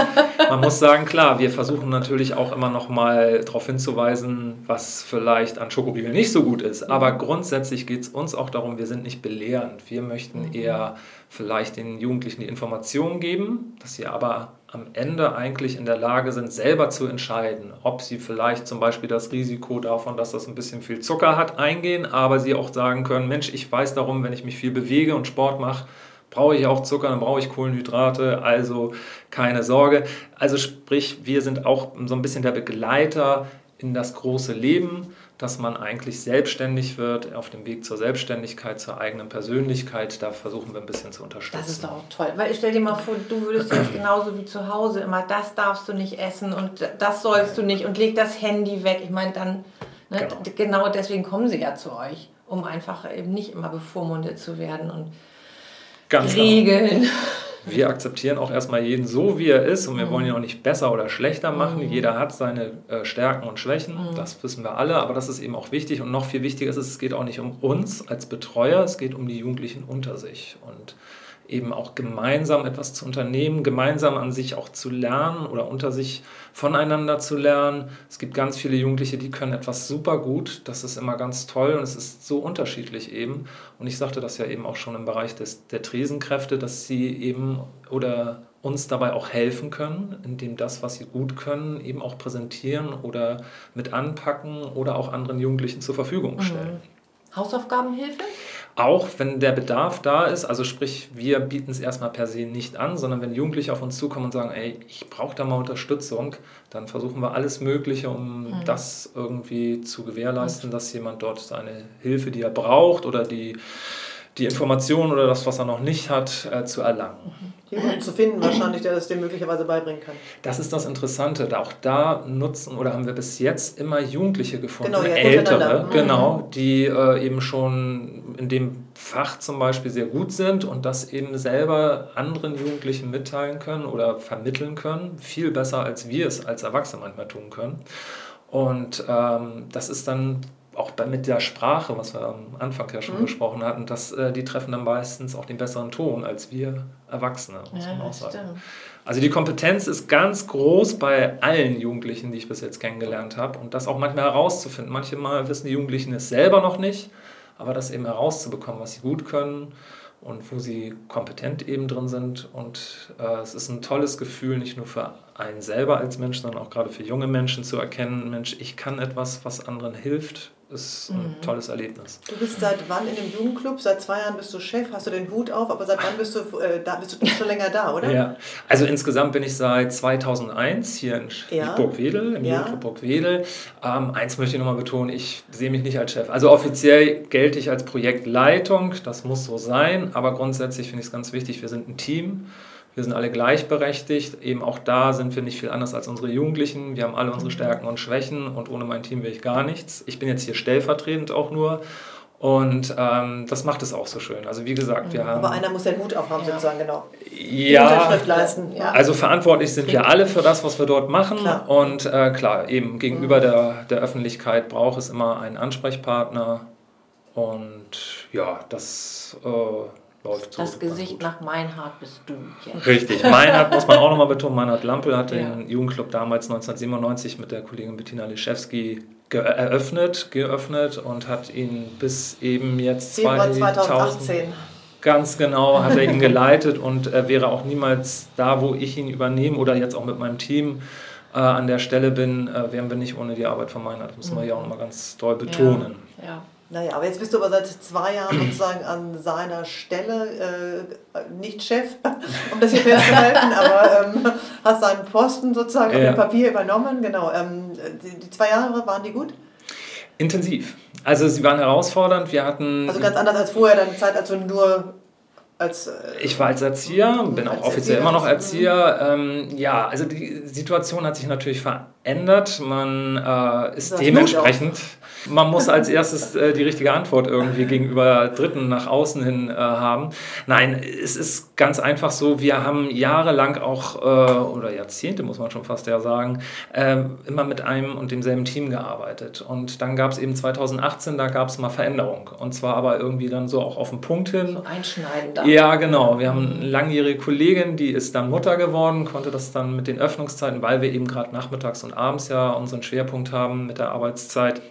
Speaker 3: Man muss sagen, klar, wir versuchen natürlich auch immer noch mal darauf hinzuweisen, was vielleicht an Schokoriegel nicht so gut ist. Aber grundsätzlich geht es uns auch darum, wir sind nicht belehrend. Wir möchten mhm. eher vielleicht den Jugendlichen die Informationen geben, dass sie aber am Ende eigentlich in der Lage sind, selber zu entscheiden, ob sie vielleicht zum Beispiel das Risiko davon, dass das ein bisschen viel Zucker hat, eingehen, aber sie auch sagen können, Mensch, ich weiß darum, wenn ich mich viel bewege und Sport mache, brauche ich auch Zucker, dann brauche ich Kohlenhydrate, also keine Sorge. Also sprich, wir sind auch so ein bisschen der Begleiter in das große Leben dass man eigentlich selbstständig wird, auf dem Weg zur Selbstständigkeit, zur eigenen Persönlichkeit. Da versuchen wir ein bisschen zu unterstützen.
Speaker 2: Das ist auch toll. Weil ich stell dir mal vor, du würdest jetzt genauso wie zu Hause immer, das darfst du nicht essen und das sollst du nicht und leg das Handy weg. Ich meine, dann, ne, genau. genau deswegen kommen sie ja zu euch, um einfach eben nicht immer bevormundet zu werden und Ganz genau. Regeln. Genau
Speaker 3: wir akzeptieren auch erstmal jeden so, wie er ist und wir mhm. wollen ihn auch nicht besser oder schlechter machen. Mhm. Jeder hat seine äh, Stärken und Schwächen, mhm. das wissen wir alle, aber das ist eben auch wichtig und noch viel wichtiger ist, es geht auch nicht um uns als Betreuer, es geht um die Jugendlichen unter sich und eben auch gemeinsam etwas zu unternehmen, gemeinsam an sich auch zu lernen oder unter sich voneinander zu lernen. Es gibt ganz viele Jugendliche, die können etwas super gut. Das ist immer ganz toll und es ist so unterschiedlich eben. Und ich sagte das ja eben auch schon im Bereich des, der Tresenkräfte, dass sie eben oder uns dabei auch helfen können, indem das, was sie gut können, eben auch präsentieren oder mit anpacken oder auch anderen Jugendlichen zur Verfügung stellen.
Speaker 2: Mhm. Hausaufgabenhilfe?
Speaker 3: Auch wenn der Bedarf da ist, also sprich, wir bieten es erstmal per se nicht an, sondern wenn Jugendliche auf uns zukommen und sagen, ey, ich brauche da mal Unterstützung, dann versuchen wir alles Mögliche, um mhm. das irgendwie zu gewährleisten, dass jemand dort seine Hilfe, die er braucht oder die die Information oder das, was er noch nicht hat, äh, zu erlangen.
Speaker 1: Jemanden zu finden wahrscheinlich, der das dir möglicherweise beibringen kann.
Speaker 3: Das ist das Interessante. Auch da nutzen oder haben wir bis jetzt immer Jugendliche gefunden, genau, ja, ältere, mhm. genau, die äh, eben schon in dem Fach zum Beispiel sehr gut sind und das eben selber anderen Jugendlichen mitteilen können oder vermitteln können, viel besser als wir es als Erwachsene manchmal tun können. Und ähm, das ist dann auch bei, mit der Sprache, was wir am Anfang ja schon mhm. besprochen hatten, dass äh, die treffen dann meistens auch den besseren Ton als wir Erwachsene, muss ja, man auch sagen. Stimmt. Also die Kompetenz ist ganz groß bei allen Jugendlichen, die ich bis jetzt kennengelernt habe und das auch manchmal herauszufinden. Manchmal wissen die Jugendlichen es selber noch nicht, aber das eben herauszubekommen, was sie gut können und wo sie kompetent eben drin sind. Und äh, es ist ein tolles Gefühl, nicht nur für einen selber als Mensch, sondern auch gerade für junge Menschen zu erkennen, Mensch, ich kann etwas, was anderen hilft ist ein mhm. tolles Erlebnis.
Speaker 1: Du bist seit wann in dem Jugendclub? Seit zwei Jahren bist du Chef, hast du den Hut auf, aber seit wann bist du, äh, da, bist du schon länger da, oder?
Speaker 3: Ja, also insgesamt bin ich seit 2001 hier in ja. Burgwedel, im ja. Jugendclub Burgwedel. Ähm, eins möchte ich nochmal betonen, ich sehe mich nicht als Chef. Also offiziell gelte ich als Projektleitung, das muss so sein, aber grundsätzlich finde ich es ganz wichtig, wir sind ein Team. Wir sind alle gleichberechtigt. Eben auch da sind wir nicht viel anders als unsere Jugendlichen. Wir haben alle unsere Stärken und Schwächen und ohne mein Team wäre ich gar nichts. Ich bin jetzt hier stellvertretend auch nur. Und ähm, das macht es auch so schön. Also wie gesagt, wir haben...
Speaker 1: Aber einer muss den Mut aufhaben ja. sozusagen, genau.
Speaker 3: Ja, leisten. ja, also verantwortlich sind wir alle für das, was wir dort machen. Klar. Und äh, klar, eben gegenüber mhm. der, der Öffentlichkeit braucht es immer einen Ansprechpartner. Und ja, das... Äh,
Speaker 2: läuft so. Das Gesicht nach Meinhard bist du
Speaker 3: jetzt. Richtig, Meinhard muss man auch nochmal betonen. Meinhard Lampel hat ja. den Jugendclub damals 1997 mit der Kollegin Bettina Liszewski ge eröffnet, geöffnet und hat ihn bis eben jetzt 2018. Ganz genau hat er ihn geleitet und er wäre auch niemals da, wo ich ihn übernehme oder jetzt auch mit meinem Team äh, an der Stelle bin, äh, wären wir nicht ohne die Arbeit von Meinhard. Das muss man mhm. ja auch nochmal ganz doll betonen.
Speaker 1: Ja. ja. Naja, aber jetzt bist du aber seit zwei Jahren sozusagen an seiner Stelle, äh, nicht Chef, <laughs> um das hier festzuhalten, aber ähm, hast seinen Posten sozusagen ja. auf dem Papier übernommen. Genau. Ähm, die, die, zwei Jahre waren die gut?
Speaker 3: Intensiv. Also sie waren herausfordernd. Wir hatten.
Speaker 1: Also ganz anders als vorher, deine Zeit, als du nur als, äh,
Speaker 3: ich war als Erzieher, bin auch offiziell Erzieher immer noch Erzieher. Ähm, ja, also die Situation hat sich natürlich verändert. Man äh, ist dementsprechend man muss als erstes äh, die richtige Antwort irgendwie gegenüber Dritten nach außen hin äh, haben. Nein, es ist ganz einfach so, wir haben jahrelang auch, äh, oder Jahrzehnte muss man schon fast ja sagen, ähm, immer mit einem und demselben Team gearbeitet. Und dann gab es eben 2018, da gab es mal Veränderung. Und zwar aber irgendwie dann so auch auf den Punkt hin. So
Speaker 2: einschneidend.
Speaker 3: Ja, genau. Wir haben eine langjährige Kollegin, die ist dann Mutter geworden, konnte das dann mit den Öffnungszeiten, weil wir eben gerade nachmittags und abends ja unseren Schwerpunkt haben mit der Arbeitszeit,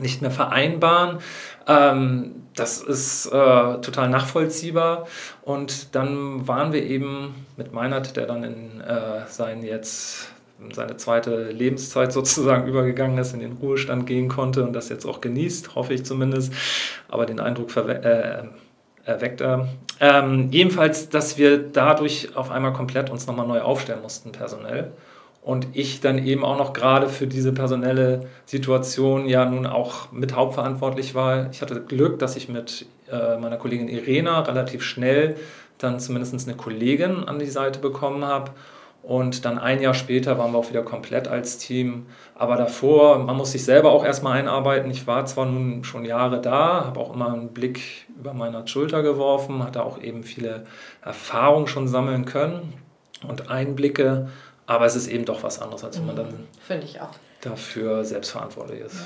Speaker 3: nicht mehr vereinbaren. Ähm, das ist äh, total nachvollziehbar. Und dann waren wir eben mit Meinert, der dann in äh, sein jetzt seine zweite Lebenszeit sozusagen übergegangen ist, in den Ruhestand gehen konnte und das jetzt auch genießt, hoffe ich zumindest. Aber den Eindruck äh, erweckt er. Ähm, jedenfalls, dass wir dadurch auf einmal komplett uns nochmal neu aufstellen mussten, personell und ich dann eben auch noch gerade für diese personelle Situation ja nun auch mit hauptverantwortlich war. Ich hatte Glück, dass ich mit äh, meiner Kollegin Irena relativ schnell dann zumindest eine Kollegin an die Seite bekommen habe. Und dann ein Jahr später waren wir auch wieder komplett als Team. Aber davor, man muss sich selber auch erstmal einarbeiten. Ich war zwar nun schon Jahre da, habe auch immer einen Blick über meine Schulter geworfen, hatte auch eben viele Erfahrungen schon sammeln können und Einblicke. Aber es ist eben doch was anderes, als wenn man dann
Speaker 2: Finde ich auch.
Speaker 3: dafür selbstverantwortlich ist.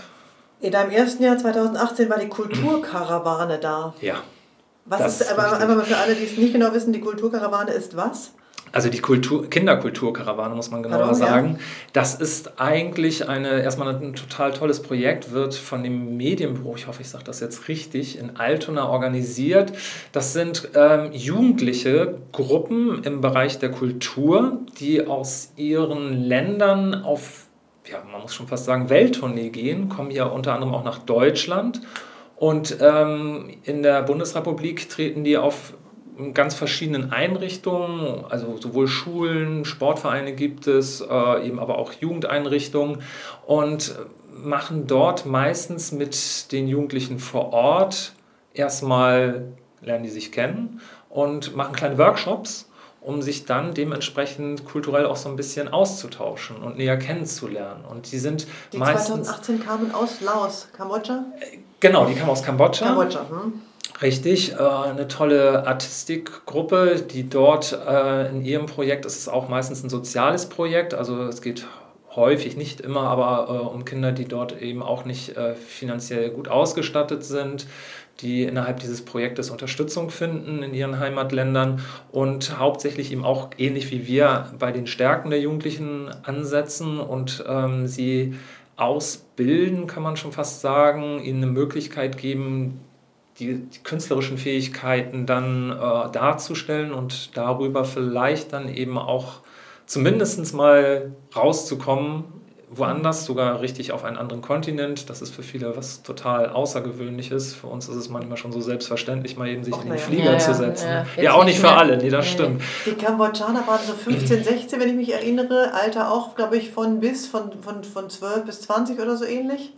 Speaker 1: In deinem ersten Jahr 2018 war die Kulturkarawane da.
Speaker 3: Ja.
Speaker 1: Was ist, aber einfach mal für alle, die es nicht genau wissen, die Kulturkarawane ist was?
Speaker 3: Also die Kultur, Kinderkulturkarawane muss man genauer Pardon, sagen. Ja. Das ist eigentlich eine, erstmal ein total tolles Projekt, wird von dem Medienbüro, ich hoffe, ich sage das jetzt richtig, in Altona organisiert. Das sind ähm, jugendliche Gruppen im Bereich der Kultur, die aus ihren Ländern auf, ja, man muss schon fast sagen, Welttournee gehen, kommen ja unter anderem auch nach Deutschland. Und ähm, in der Bundesrepublik treten die auf ganz verschiedenen Einrichtungen, also sowohl Schulen, Sportvereine gibt es, äh, eben aber auch Jugendeinrichtungen und machen dort meistens mit den Jugendlichen vor Ort erstmal lernen die sich kennen und machen kleine Workshops, um sich dann dementsprechend kulturell auch so ein bisschen auszutauschen und näher kennenzulernen. Und die sind
Speaker 1: die meistens 2018 kamen aus Laos, Kambodscha?
Speaker 3: Genau, die kamen aus Kambodscha.
Speaker 1: Kambodscha, hm.
Speaker 3: Richtig, äh, eine tolle Artistikgruppe, die dort äh, in ihrem Projekt, es ist auch meistens ein soziales Projekt, also es geht häufig, nicht immer, aber äh, um Kinder, die dort eben auch nicht finanziell gut ausgestattet sind, die innerhalb dieses Projektes Unterstützung finden in ihren Heimatländern und hauptsächlich eben auch ähnlich wie wir bei den Stärken der Jugendlichen ansetzen und ähm, sie ausbilden, kann man schon fast sagen, ihnen eine Möglichkeit geben, die, die künstlerischen Fähigkeiten dann äh, darzustellen und darüber vielleicht dann eben auch zumindest mal rauszukommen, woanders, sogar richtig auf einen anderen Kontinent. Das ist für viele was total Außergewöhnliches. Für uns ist es manchmal schon so selbstverständlich, mal eben sich Och, in den ja. Flieger ja, zu setzen. Ja, ja auch nicht für alle, nee, das stimmt.
Speaker 1: Die Kambodschaner waren so 15, 16, <laughs> wenn ich mich erinnere. Alter auch, glaube ich, von bis, von, von, von 12 bis 20 oder so ähnlich.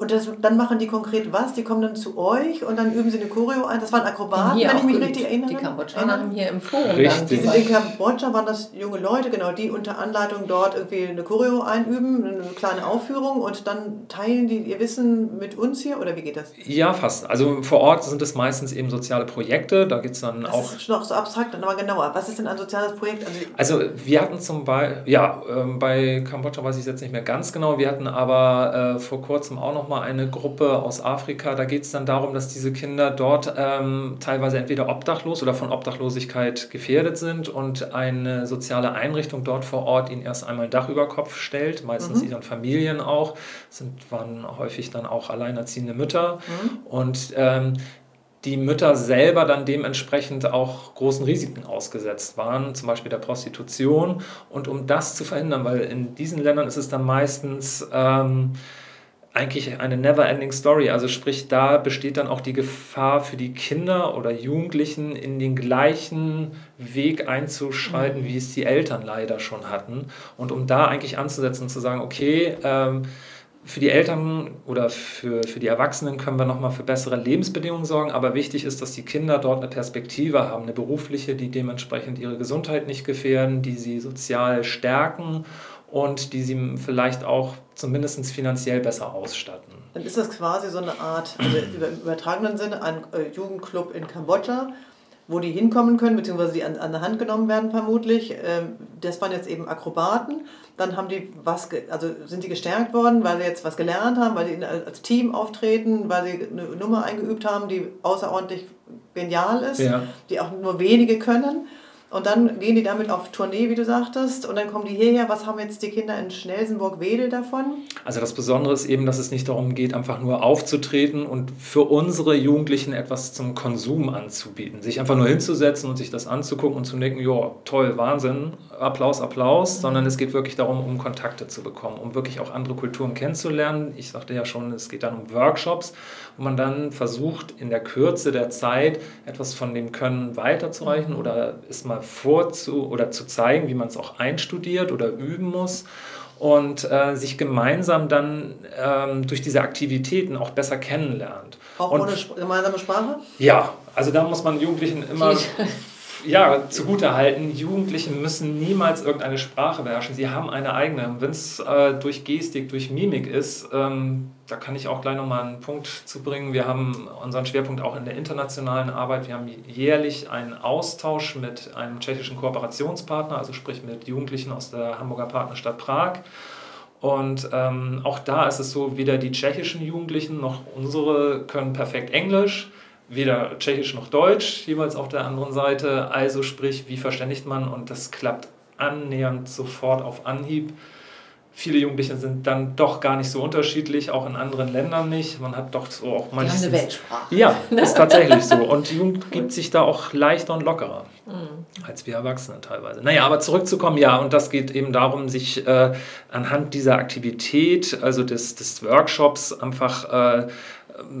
Speaker 1: Und das, dann machen die konkret was? Die kommen dann zu euch und dann üben sie eine Choreo ein. Das waren Akrobaten, wenn ich mich richtig erinnere.
Speaker 2: Die Kambodschaner haben hier im Forum.
Speaker 3: Richtig. Die
Speaker 1: sind in Kambodscha waren das junge Leute, genau, die unter Anleitung dort irgendwie eine Choreo einüben, eine kleine Aufführung und dann teilen die ihr Wissen mit uns hier oder wie geht das?
Speaker 3: Ja, fast. Also vor Ort sind es meistens eben soziale Projekte. Da geht es dann
Speaker 1: das
Speaker 3: auch.
Speaker 1: Das ist noch so abstrakt, aber genauer. Was ist denn ein soziales Projekt?
Speaker 3: Also, also wir hatten zum Beispiel, ja, ähm, bei Kambodscha weiß ich es jetzt nicht mehr ganz genau. Wir hatten aber äh, vor kurzem auch noch mal eine Gruppe aus Afrika. Da geht es dann darum, dass diese Kinder dort ähm, teilweise entweder obdachlos oder von Obdachlosigkeit gefährdet sind und eine soziale Einrichtung dort vor Ort ihnen erst einmal Dach über Kopf stellt, meistens mhm. ihren Familien auch. sind waren häufig dann auch alleinerziehende Mütter. Mhm. Und ähm, die Mütter selber dann dementsprechend auch großen Risiken ausgesetzt waren, zum Beispiel der Prostitution. Und um das zu verhindern, weil in diesen Ländern ist es dann meistens ähm, eigentlich eine never-ending Story. Also sprich, da besteht dann auch die Gefahr für die Kinder oder Jugendlichen in den gleichen Weg einzuschreiten, mhm. wie es die Eltern leider schon hatten. Und um da eigentlich anzusetzen und zu sagen, okay, ähm, für die Eltern oder für, für die Erwachsenen können wir nochmal für bessere Lebensbedingungen sorgen, aber wichtig ist, dass die Kinder dort eine Perspektive haben, eine berufliche, die dementsprechend ihre Gesundheit nicht gefährden, die sie sozial stärken und die sie vielleicht auch zumindest finanziell besser ausstatten.
Speaker 1: Dann ist das quasi so eine Art, also im übertragenen Sinne, ein äh, Jugendclub in Kambodscha, wo die hinkommen können, beziehungsweise die an, an der Hand genommen werden vermutlich. Ähm, das waren jetzt eben Akrobaten. Dann haben die was, also sind die gestärkt worden, weil sie jetzt was gelernt haben, weil sie als Team auftreten, weil sie eine Nummer eingeübt haben, die außerordentlich genial ist, ja. die auch nur wenige können. Und dann gehen die damit auf Tournee, wie du sagtest, und dann kommen die hierher. Was haben jetzt die Kinder in Schnelsenburg-Wedel davon?
Speaker 3: Also das Besondere ist eben, dass es nicht darum geht, einfach nur aufzutreten und für unsere Jugendlichen etwas zum Konsum anzubieten. Sich einfach nur hinzusetzen und sich das anzugucken und zu denken, ja, toll, Wahnsinn, Applaus, Applaus, mhm. sondern es geht wirklich darum, um Kontakte zu bekommen, um wirklich auch andere Kulturen kennenzulernen. Ich sagte ja schon, es geht dann um Workshops, wo man dann versucht, in der Kürze der Zeit etwas von dem Können weiterzureichen oder es mal vorzu oder zu zeigen, wie man es auch einstudiert oder üben muss und äh, sich gemeinsam dann ähm, durch diese Aktivitäten auch besser kennenlernt.
Speaker 1: Auch und, ohne Sp gemeinsame Sprache?
Speaker 3: Ja, also da muss man Jugendlichen immer <laughs> ja, zugutehalten, Jugendliche müssen niemals irgendeine Sprache beherrschen. Sie haben eine eigene. Wenn es äh, durch Gestik, durch Mimik ist, ähm, da kann ich auch gleich nochmal einen Punkt zu bringen. Wir haben unseren Schwerpunkt auch in der internationalen Arbeit. Wir haben jährlich einen Austausch mit einem tschechischen Kooperationspartner, also sprich mit Jugendlichen aus der Hamburger Partnerstadt Prag. Und ähm, auch da ist es so, weder die tschechischen Jugendlichen noch unsere können perfekt Englisch weder Tschechisch noch Deutsch, jeweils auf der anderen Seite. Also sprich, wie verständigt man? Und das klappt annähernd sofort auf Anhieb. Viele Jugendliche sind dann doch gar nicht so unterschiedlich, auch in anderen Ländern nicht. Man hat doch so auch
Speaker 1: haben eine Weltsprache.
Speaker 3: Ja, ist <laughs> tatsächlich so. Und die Jugend gibt sich da auch leichter und lockerer mhm. als wir Erwachsene teilweise. Naja, aber zurückzukommen, ja, und das geht eben darum, sich äh, anhand dieser Aktivität, also des, des Workshops, einfach... Äh,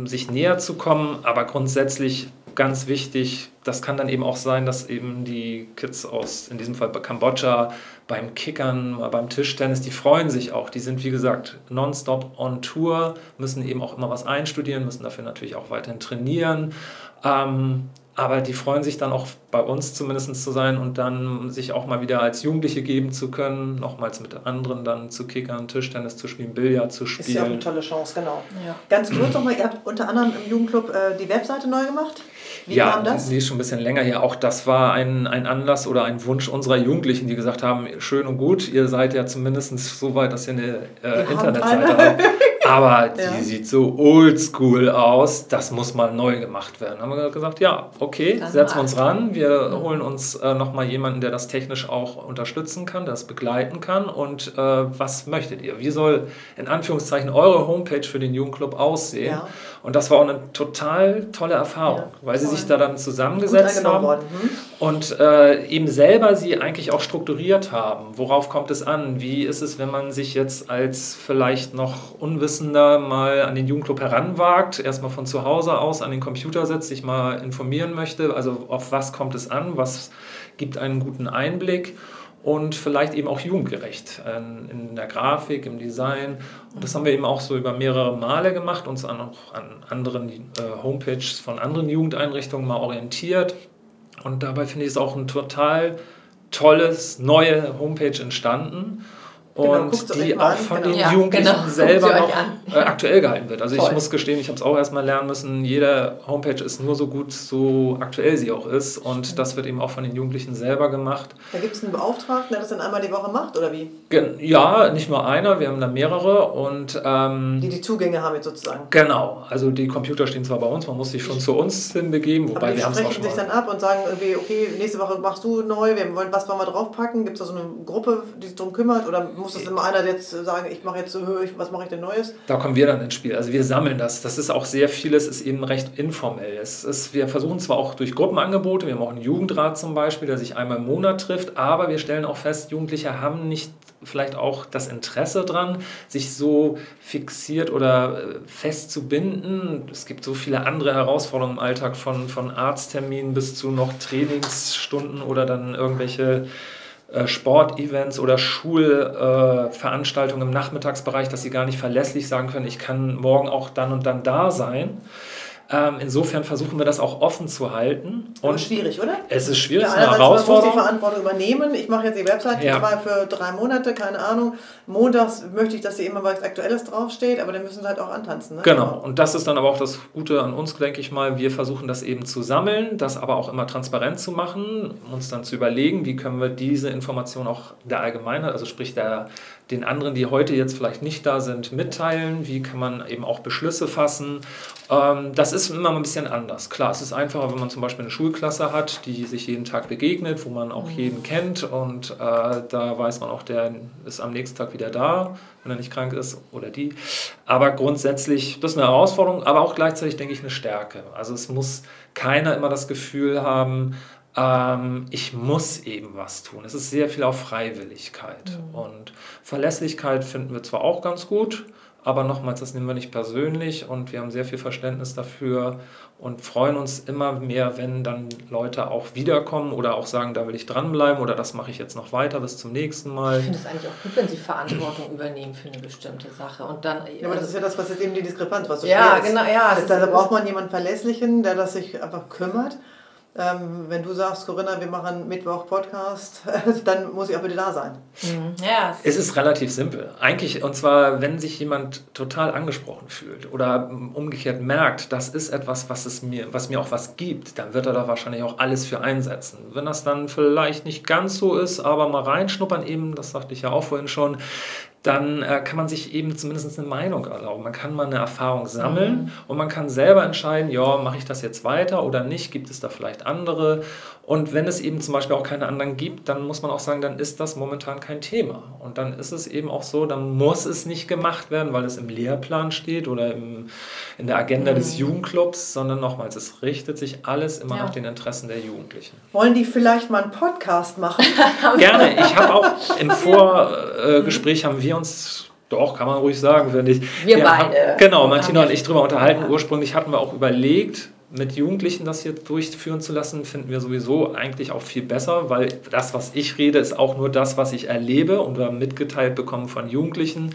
Speaker 3: sich näher zu kommen, aber grundsätzlich ganz wichtig, das kann dann eben auch sein, dass eben die Kids aus, in diesem Fall bei Kambodscha, beim Kickern, beim Tischtennis, die freuen sich auch. Die sind, wie gesagt, nonstop on Tour, müssen eben auch immer was einstudieren, müssen dafür natürlich auch weiterhin trainieren. Ähm, aber die freuen sich dann auch bei uns zumindest zu sein und dann sich auch mal wieder als Jugendliche geben zu können, nochmals mit anderen dann zu kickern, Tischtennis zu spielen, Billard zu spielen. Ist
Speaker 1: ja auch eine tolle Chance, genau. Ja. Ganz kurz nochmal, ihr habt unter anderem im Jugendclub äh, die Webseite neu gemacht.
Speaker 3: Wie ja, kam das? die ist schon ein bisschen länger hier. Auch das war ein, ein Anlass oder ein Wunsch unserer Jugendlichen, die gesagt haben, schön und gut, ihr seid ja zumindest so weit, dass ihr eine äh, Internetseite habt. <laughs> Aber die ja. sieht so oldschool aus, das muss mal neu gemacht werden. Dann haben wir gesagt, ja, okay, das setzen wir uns ran. Wir mhm. holen uns äh, nochmal jemanden, der das technisch auch unterstützen kann, das begleiten kann. Und äh, was möchtet ihr? Wie soll in Anführungszeichen eure Homepage für den Jugendclub aussehen? Ja. Und das war auch eine total tolle Erfahrung, ja, weil sie sich da dann zusammengesetzt haben hm? und äh, eben selber sie eigentlich auch strukturiert haben. Worauf kommt es an? Wie ist es, wenn man sich jetzt als vielleicht noch Unwissender mal an den Jugendclub heranwagt, erstmal von zu Hause aus an den Computer setzt, sich mal informieren möchte? Also auf was kommt es an? Was gibt einen guten Einblick? und vielleicht eben auch jugendgerecht in der Grafik, im Design. Und das haben wir eben auch so über mehrere Male gemacht, uns an, auch an anderen äh, Homepages von anderen Jugendeinrichtungen mal orientiert. Und dabei finde ich es auch ein total tolles, neue Homepage entstanden. Genau, und die auch von genau. den ja, Jugendlichen genau. <laughs> selber noch äh, aktuell gehalten wird. Also Toll. ich muss gestehen, ich habe es auch erstmal lernen müssen, jede Homepage ist nur so gut, so aktuell sie auch ist und das wird eben auch von den Jugendlichen selber gemacht.
Speaker 1: Da gibt es einen Beauftragten, der das dann einmal die Woche macht oder wie?
Speaker 3: Gen ja, nicht nur einer, wir haben da mehrere und... Ähm,
Speaker 1: die die Zugänge haben jetzt sozusagen.
Speaker 3: Genau, also die Computer stehen zwar bei uns, man muss sich schon zu uns hinbegeben, wobei
Speaker 1: Aber die wir haben es auch schon sich dann ab und sagen irgendwie, okay, nächste Woche machst du neu, wir wollen, was wollen wir draufpacken? Gibt es da so eine Gruppe, die sich darum kümmert oder muss das immer einer jetzt sagen, ich mache jetzt so, was mache ich denn Neues?
Speaker 3: Da kommen wir dann ins Spiel. Also wir sammeln das. Das ist auch sehr vieles, ist eben recht informell. Es ist, wir versuchen zwar auch durch Gruppenangebote, wir haben auch einen Jugendrat zum Beispiel, der sich einmal im Monat trifft, aber wir stellen auch fest, Jugendliche haben nicht vielleicht auch das Interesse dran, sich so fixiert oder äh, fest zu binden. Es gibt so viele andere Herausforderungen im Alltag, von, von Arztterminen bis zu noch Trainingsstunden oder dann irgendwelche Sportevents oder Schulveranstaltungen im Nachmittagsbereich, dass sie gar nicht verlässlich sagen können, ich kann morgen auch dann und dann da sein. Ähm, insofern versuchen wir das auch offen zu halten.
Speaker 1: Und ist schwierig, oder?
Speaker 3: Es ist schwierig, ja, es ist eine Herausforderung.
Speaker 1: Man muss die Verantwortung übernehmen. Ich mache jetzt die Website ja. mal für drei Monate, keine Ahnung. Montags möchte ich, dass hier immer was Aktuelles draufsteht, aber dann müssen sie halt auch antanzen. Ne?
Speaker 3: Genau, und das ist dann aber auch das Gute an uns, denke ich mal. Wir versuchen das eben zu sammeln, das aber auch immer transparent zu machen, uns dann zu überlegen, wie können wir diese Information auch der Allgemeinheit, also sprich der den anderen, die heute jetzt vielleicht nicht da sind, mitteilen? Wie kann man eben auch Beschlüsse fassen? Ähm, das ist immer ein bisschen anders. Klar, es ist einfacher, wenn man zum Beispiel eine Schulklasse hat, die sich jeden Tag begegnet, wo man auch mhm. jeden kennt und äh, da weiß man auch, der ist am nächsten Tag wieder da, wenn er nicht krank ist oder die. Aber grundsätzlich, das ist eine Herausforderung, aber auch gleichzeitig, denke ich, eine Stärke. Also es muss keiner immer das Gefühl haben, ähm, ich muss eben was tun. Es ist sehr viel auf Freiwilligkeit. Mhm. Und Verlässlichkeit finden wir zwar auch ganz gut, aber nochmals, das nehmen wir nicht persönlich und wir haben sehr viel Verständnis dafür und freuen uns immer mehr, wenn dann Leute auch wiederkommen oder auch sagen, da will ich dranbleiben oder das mache ich jetzt noch weiter bis zum nächsten Mal.
Speaker 2: Ich finde es eigentlich auch gut, wenn sie Verantwortung <clears throat> übernehmen für eine bestimmte Sache und dann.
Speaker 1: Ja, aber das ist ja das, was jetzt eben die Diskrepanz, was
Speaker 2: so Ja, genau, ja.
Speaker 1: Da braucht man jemanden Verlässlichen, der das sich einfach kümmert ähm, wenn du sagst, Corinna, wir machen Mittwoch Podcast, <laughs> dann muss ich auch bitte da sein.
Speaker 3: Mhm. Ja. Es ist relativ simpel. Eigentlich, und zwar, wenn sich jemand total angesprochen fühlt oder umgekehrt merkt, das ist etwas, was, es mir, was mir auch was gibt, dann wird er da wahrscheinlich auch alles für einsetzen. Wenn das dann vielleicht nicht ganz so ist, aber mal reinschnuppern eben, das sagte ich ja auch vorhin schon, dann äh, kann man sich eben zumindest eine Meinung erlauben. Man kann mal eine Erfahrung sammeln mhm. und man kann selber entscheiden, ja, mache ich das jetzt weiter oder nicht, gibt es da vielleicht andere. Und wenn es eben zum Beispiel auch keine anderen gibt, dann muss man auch sagen, dann ist das momentan kein Thema. Und dann ist es eben auch so, dann muss es nicht gemacht werden, weil es im Lehrplan steht oder im, in der Agenda mhm. des Jugendclubs, sondern nochmals, es richtet sich alles immer ja. nach den Interessen der Jugendlichen.
Speaker 1: Wollen die vielleicht mal einen Podcast machen? <laughs>
Speaker 3: Gerne. Ich habe auch im Vorgespräch haben wir uns doch, kann man ruhig sagen, finde ich.
Speaker 2: Wir, wir beide.
Speaker 3: Haben, genau, Martina und ich darüber unterhalten. Ja. Ursprünglich hatten wir auch überlegt, mit Jugendlichen das hier durchführen zu lassen, finden wir sowieso eigentlich auch viel besser, weil das, was ich rede, ist auch nur das, was ich erlebe und wir mitgeteilt bekommen von Jugendlichen.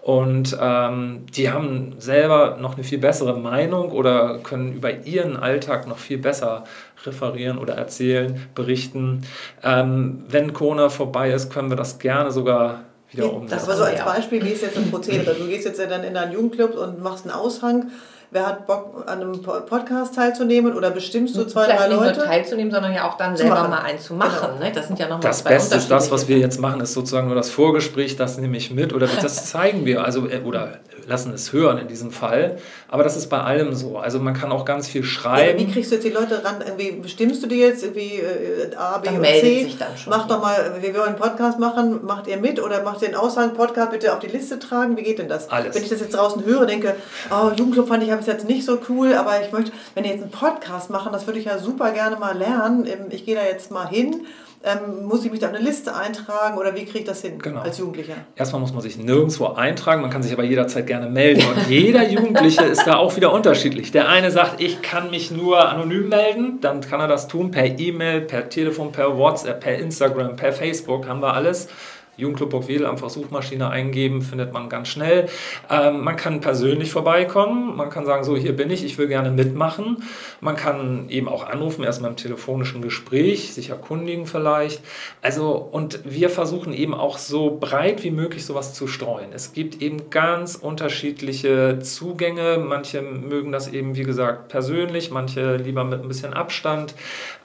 Speaker 3: Und ähm, die haben selber noch eine viel bessere Meinung oder können über ihren Alltag noch viel besser referieren oder erzählen, berichten. Ähm, wenn Corona vorbei ist, können wir das gerne sogar wieder umsetzen.
Speaker 1: Das war so als Beispiel, wie ist jetzt ein Prozedere? Du gehst jetzt ja dann in deinen Jugendclub und machst einen Aushang wer hat Bock, an einem Podcast teilzunehmen oder bestimmst du zwei,
Speaker 2: Vielleicht
Speaker 1: drei Leute?
Speaker 2: Nicht nur teilzunehmen, sondern ja auch dann selber machen. mal einen zu machen. Genau. Ne? Das sind ja nochmal
Speaker 3: Das Beste ist das, was wir jetzt machen, ist sozusagen nur das Vorgespräch, das nehme ich mit oder das zeigen wir, also äh, oder lassen es hören in diesem Fall. Aber das ist bei allem so. Also man kann auch ganz viel schreiben.
Speaker 1: Ja, wie kriegst du jetzt die Leute ran? Irgendwie bestimmst du die jetzt irgendwie äh, A, B dann oder C? Sich dann schon Mach doch mal, wir wollen einen Podcast machen, macht ihr mit oder macht ihr einen Aushang-Podcast bitte auf die Liste tragen? Wie geht denn das?
Speaker 3: Alles.
Speaker 1: Wenn ich das jetzt draußen höre, denke, oh, Jugendclub fand ich jetzt nicht so cool, aber ich möchte, wenn ihr jetzt einen Podcast machen, das würde ich ja super gerne mal lernen. Ähm, ich gehe da jetzt mal hin ähm, muss ich mich da auf eine Liste eintragen oder wie kriege ich das hin genau. als Jugendlicher?
Speaker 3: Erstmal muss man sich nirgendwo eintragen, man kann sich aber jederzeit gerne melden. Und jeder Jugendliche ist da auch wieder unterschiedlich. Der eine sagt, ich kann mich nur anonym melden, dann kann er das tun per E-Mail, per Telefon, per WhatsApp, per Instagram, per Facebook, haben wir alles. Jugendclub Burgwedel einfach Suchmaschine eingeben, findet man ganz schnell. Ähm, man kann persönlich vorbeikommen, man kann sagen, so hier bin ich, ich will gerne mitmachen. Man kann eben auch anrufen, erstmal im telefonischen Gespräch, sich erkundigen vielleicht. Also und wir versuchen eben auch so breit wie möglich sowas zu streuen. Es gibt eben ganz unterschiedliche Zugänge. Manche mögen das eben, wie gesagt, persönlich, manche lieber mit ein bisschen Abstand.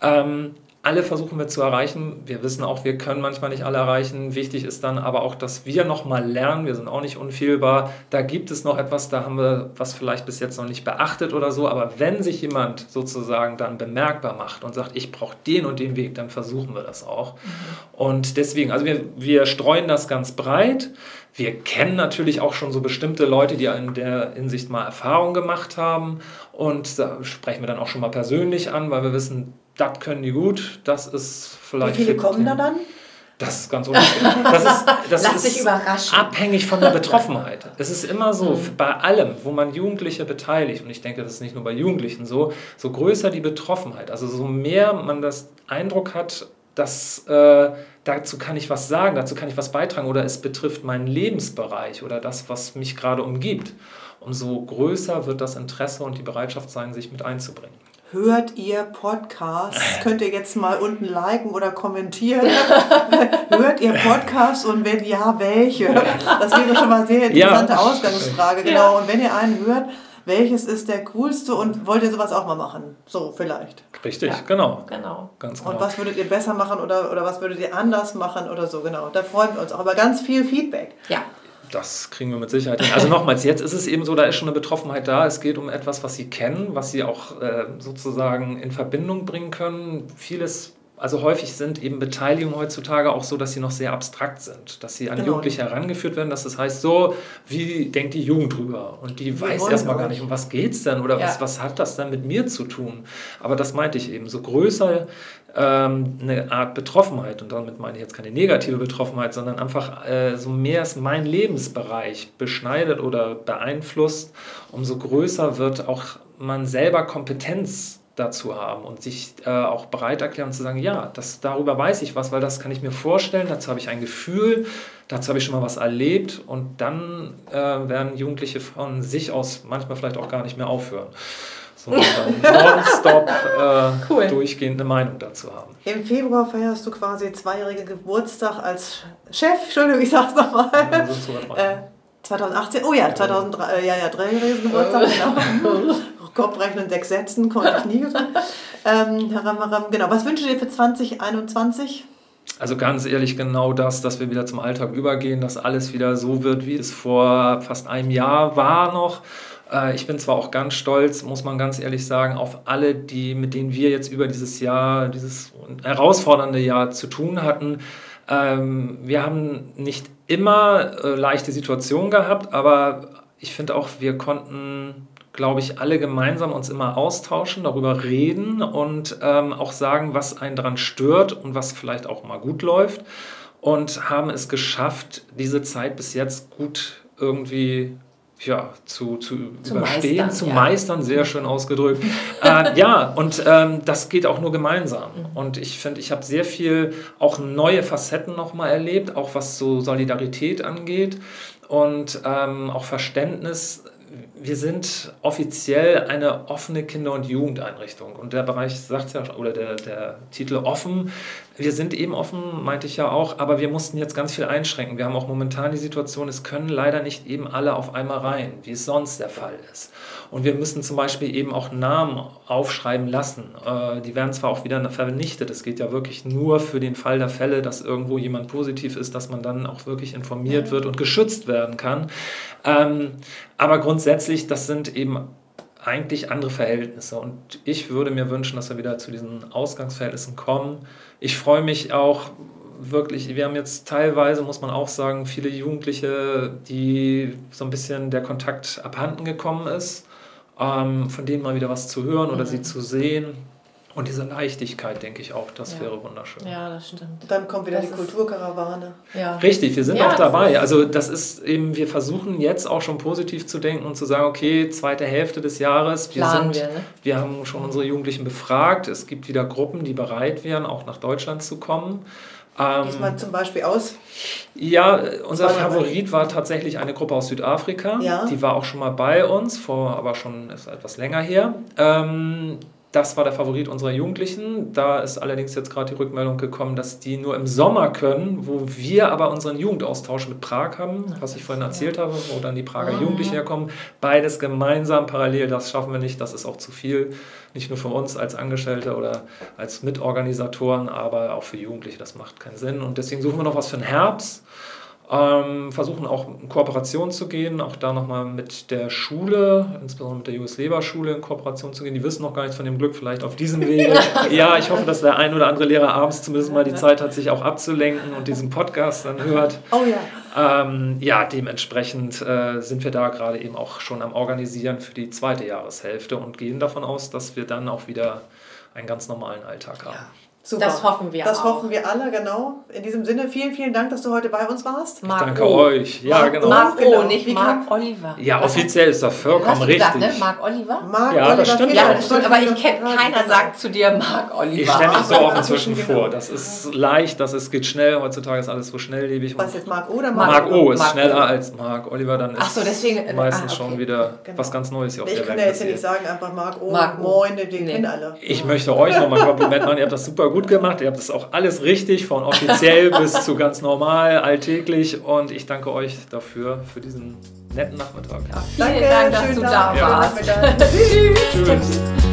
Speaker 3: Ähm, alle versuchen wir zu erreichen. Wir wissen auch, wir können manchmal nicht alle erreichen. Wichtig ist dann aber auch, dass wir nochmal lernen. Wir sind auch nicht unfehlbar. Da gibt es noch etwas, da haben wir was vielleicht bis jetzt noch nicht beachtet oder so. Aber wenn sich jemand sozusagen dann bemerkbar macht und sagt, ich brauche den und den Weg, dann versuchen wir das auch. Mhm. Und deswegen, also wir, wir streuen das ganz breit. Wir kennen natürlich auch schon so bestimmte Leute, die in der Hinsicht mal Erfahrung gemacht haben. Und da sprechen wir dann auch schon mal persönlich an, weil wir wissen, das können die gut, das ist vielleicht.
Speaker 1: Wie viele kommen da dann?
Speaker 3: Das ist ganz unterschiedlich. Das ist, das <laughs>
Speaker 2: Lass ist überraschen.
Speaker 3: abhängig von der Betroffenheit. <laughs> Es ist immer so, mhm. bei allem, wo man Jugendliche beteiligt, und ich denke, das ist nicht nur bei Jugendlichen so, so größer die Betroffenheit, also so mehr man das Eindruck hat, das, äh, dazu kann ich was sagen, dazu kann ich was beitragen oder es betrifft meinen Lebensbereich oder das, was mich gerade umgibt, umso größer wird das Interesse und die Bereitschaft sein, sich mit einzubringen.
Speaker 1: Hört ihr Podcasts? <laughs> Könnt ihr jetzt mal unten liken oder kommentieren? <laughs> Hört ihr Podcasts und wenn ja, welche? Das wäre schon mal eine sehr interessante ja. Ausgangsfrage, genau. Ja. Und wenn ihr einen hört, welches ist der coolste und wollt ihr sowas auch mal machen? So, vielleicht.
Speaker 3: Richtig, ja. genau.
Speaker 2: genau.
Speaker 1: Ganz genau. Und was würdet ihr besser machen oder, oder was würdet ihr anders machen oder so, genau. Da freuen wir uns auch über ganz viel Feedback.
Speaker 2: Ja.
Speaker 3: Das kriegen wir mit Sicherheit hin. Also nochmals, jetzt ist es eben so, da ist schon eine Betroffenheit da. Es geht um etwas, was Sie kennen, was Sie auch äh, sozusagen in Verbindung bringen können. Vieles also häufig sind eben Beteiligungen heutzutage auch so, dass sie noch sehr abstrakt sind, dass sie an genau. Jugendliche herangeführt werden, dass das heißt, so, wie denkt die Jugend drüber? Und die Wir weiß erstmal gar nicht, um was geht es denn oder ja. was, was hat das denn mit mir zu tun? Aber das meinte ich eben, so größer ähm, eine Art Betroffenheit, und damit meine ich jetzt keine negative Betroffenheit, sondern einfach äh, so mehr es mein Lebensbereich beschneidet oder beeinflusst, umso größer wird auch man selber Kompetenz dazu haben und sich äh, auch bereit erklären zu sagen, ja, das, darüber weiß ich was, weil das kann ich mir vorstellen, dazu habe ich ein Gefühl, dazu habe ich schon mal was erlebt und dann äh, werden Jugendliche von sich aus manchmal vielleicht auch gar nicht mehr aufhören. Sondern <laughs> nonstop äh, cool. durchgehend eine Meinung dazu haben.
Speaker 1: Im Februar feierst du quasi zweijährigen Geburtstag als Chef, Entschuldigung, ich sag's nochmal. Ja, 2018, oh ja, 2003, äh, ja, ja, dreijähriges Geburtstag, genau. <laughs> Kopfrechnen sechs Sätzen konnte ich nie <laughs> ähm, genau, was wünschst du dir für 2021?
Speaker 3: Also ganz ehrlich, genau das, dass wir wieder zum Alltag übergehen, dass alles wieder so wird, wie es vor fast einem Jahr war noch. Äh, ich bin zwar auch ganz stolz, muss man ganz ehrlich sagen, auf alle, die, mit denen wir jetzt über dieses Jahr, dieses herausfordernde Jahr zu tun hatten. Ähm, wir haben nicht immer äh, leichte Situationen gehabt, aber ich finde auch, wir konnten glaube ich, alle gemeinsam uns immer austauschen, darüber reden und ähm, auch sagen, was einen daran stört und was vielleicht auch mal gut läuft. Und haben es geschafft, diese Zeit bis jetzt gut irgendwie ja, zu, zu, zu überstehen, meistern, zu ja. meistern, sehr schön ausgedrückt. <laughs> äh, ja, und ähm, das geht auch nur gemeinsam. Mhm. Und ich finde, ich habe sehr viel auch neue Facetten nochmal erlebt, auch was so Solidarität angeht und ähm, auch Verständnis wir sind offiziell eine offene Kinder- und Jugendeinrichtung. Und der Bereich sagt ja, oder der, der Titel offen, wir sind eben offen, meinte ich ja auch, aber wir mussten jetzt ganz viel einschränken. Wir haben auch momentan die Situation, es können leider nicht eben alle auf einmal rein, wie es sonst der Fall ist. Und wir müssen zum Beispiel eben auch Namen aufschreiben lassen. Äh, die werden zwar auch wieder vernichtet, es geht ja wirklich nur für den Fall der Fälle, dass irgendwo jemand positiv ist, dass man dann auch wirklich informiert wird und geschützt werden kann. Ähm, aber grundsätzlich, das sind eben eigentlich andere Verhältnisse. Und ich würde mir wünschen, dass wir wieder zu diesen Ausgangsverhältnissen kommen. Ich freue mich auch wirklich, wir haben jetzt teilweise, muss man auch sagen, viele Jugendliche, die so ein bisschen der Kontakt abhanden gekommen ist, ähm, von denen mal wieder was zu hören oder mhm. sie zu sehen. Und diese Leichtigkeit, denke ich auch, das ja. wäre wunderschön.
Speaker 2: Ja, das stimmt.
Speaker 1: Dann kommt wieder das die Kulturkarawane.
Speaker 3: Ja. Richtig, wir sind ja, auch dabei. Also das ist eben, wir versuchen jetzt auch schon positiv zu denken und zu sagen, okay, zweite Hälfte des Jahres, wir, sind, wir, ne? wir haben schon unsere Jugendlichen befragt. Es gibt wieder Gruppen, die bereit wären, auch nach Deutschland zu kommen.
Speaker 1: Ähm, Diesmal zum Beispiel aus?
Speaker 3: Ja, unser Favorit war tatsächlich eine Gruppe aus Südafrika. Ja. Die war auch schon mal bei uns, vor aber schon ist etwas länger her. Ähm, das war der Favorit unserer Jugendlichen. Da ist allerdings jetzt gerade die Rückmeldung gekommen, dass die nur im Sommer können, wo wir aber unseren Jugendaustausch mit Prag haben, was ich vorhin erzählt habe, wo dann die Prager. Jugendlichen herkommen. Beides gemeinsam, parallel, das schaffen wir nicht, das ist auch zu viel. Nicht nur für uns als Angestellte oder als Mitorganisatoren, aber auch für Jugendliche, das macht keinen Sinn. Und deswegen suchen wir noch was für den Herbst. Ähm, versuchen auch in Kooperation zu gehen, auch da nochmal mit der Schule, insbesondere mit der US Leber Schule in Kooperation zu gehen. Die wissen noch gar nichts von dem Glück, vielleicht auf diesem Wege. <laughs> ja, ich hoffe, dass der ein oder andere Lehrer abends zumindest mal die Zeit hat, sich auch abzulenken und diesen Podcast dann hört.
Speaker 1: Oh ja.
Speaker 3: Ähm, ja, dementsprechend äh, sind wir da gerade eben auch schon am Organisieren für die zweite Jahreshälfte und gehen davon aus, dass wir dann auch wieder einen ganz normalen Alltag haben. Ja.
Speaker 2: Super. Das hoffen wir
Speaker 1: Das auch. hoffen wir alle, genau. In diesem Sinne, vielen, vielen Dank, dass du heute bei uns warst.
Speaker 3: Marc Danke o. euch. Ja, Marc genau.
Speaker 2: Marc O, nicht Marc Oliver.
Speaker 3: Ja, offiziell ist das vollkommen richtig. Gesagt,
Speaker 2: ne? Marc Oliver?
Speaker 1: Marc
Speaker 3: ja,
Speaker 1: Oliver.
Speaker 3: Das stimmt.
Speaker 2: Ja, das stimmt. Aber ich kenne, keiner sagt zu dir Marc Oliver.
Speaker 3: Ich stelle mich so auch <laughs> inzwischen vor. Das ist leicht, das ist, geht schnell. Heutzutage ist alles so schnelllebig.
Speaker 1: Was jetzt Marc O oder
Speaker 3: Marc Marc O ist Marc schneller als Marc Oliver. Dann ist
Speaker 2: Ach so, deswegen,
Speaker 3: äh, meistens ah, okay. schon wieder genau. was ganz Neues hier auf
Speaker 1: ich
Speaker 3: der
Speaker 1: Welt Ich kann ja jetzt nicht sagen, einfach Marc O, Marc Moin, den kennen alle.
Speaker 3: Ich möchte euch nochmal ein Kompliment machen. Ihr habt das super gut gemacht. Ihr habt das auch alles richtig, von offiziell <laughs> bis zu ganz normal, alltäglich. Und ich danke euch dafür, für diesen netten Nachmittag.
Speaker 2: Ja, vielen danke, Dank, dass du da warst. <laughs>
Speaker 1: Tschüss. Tschüss.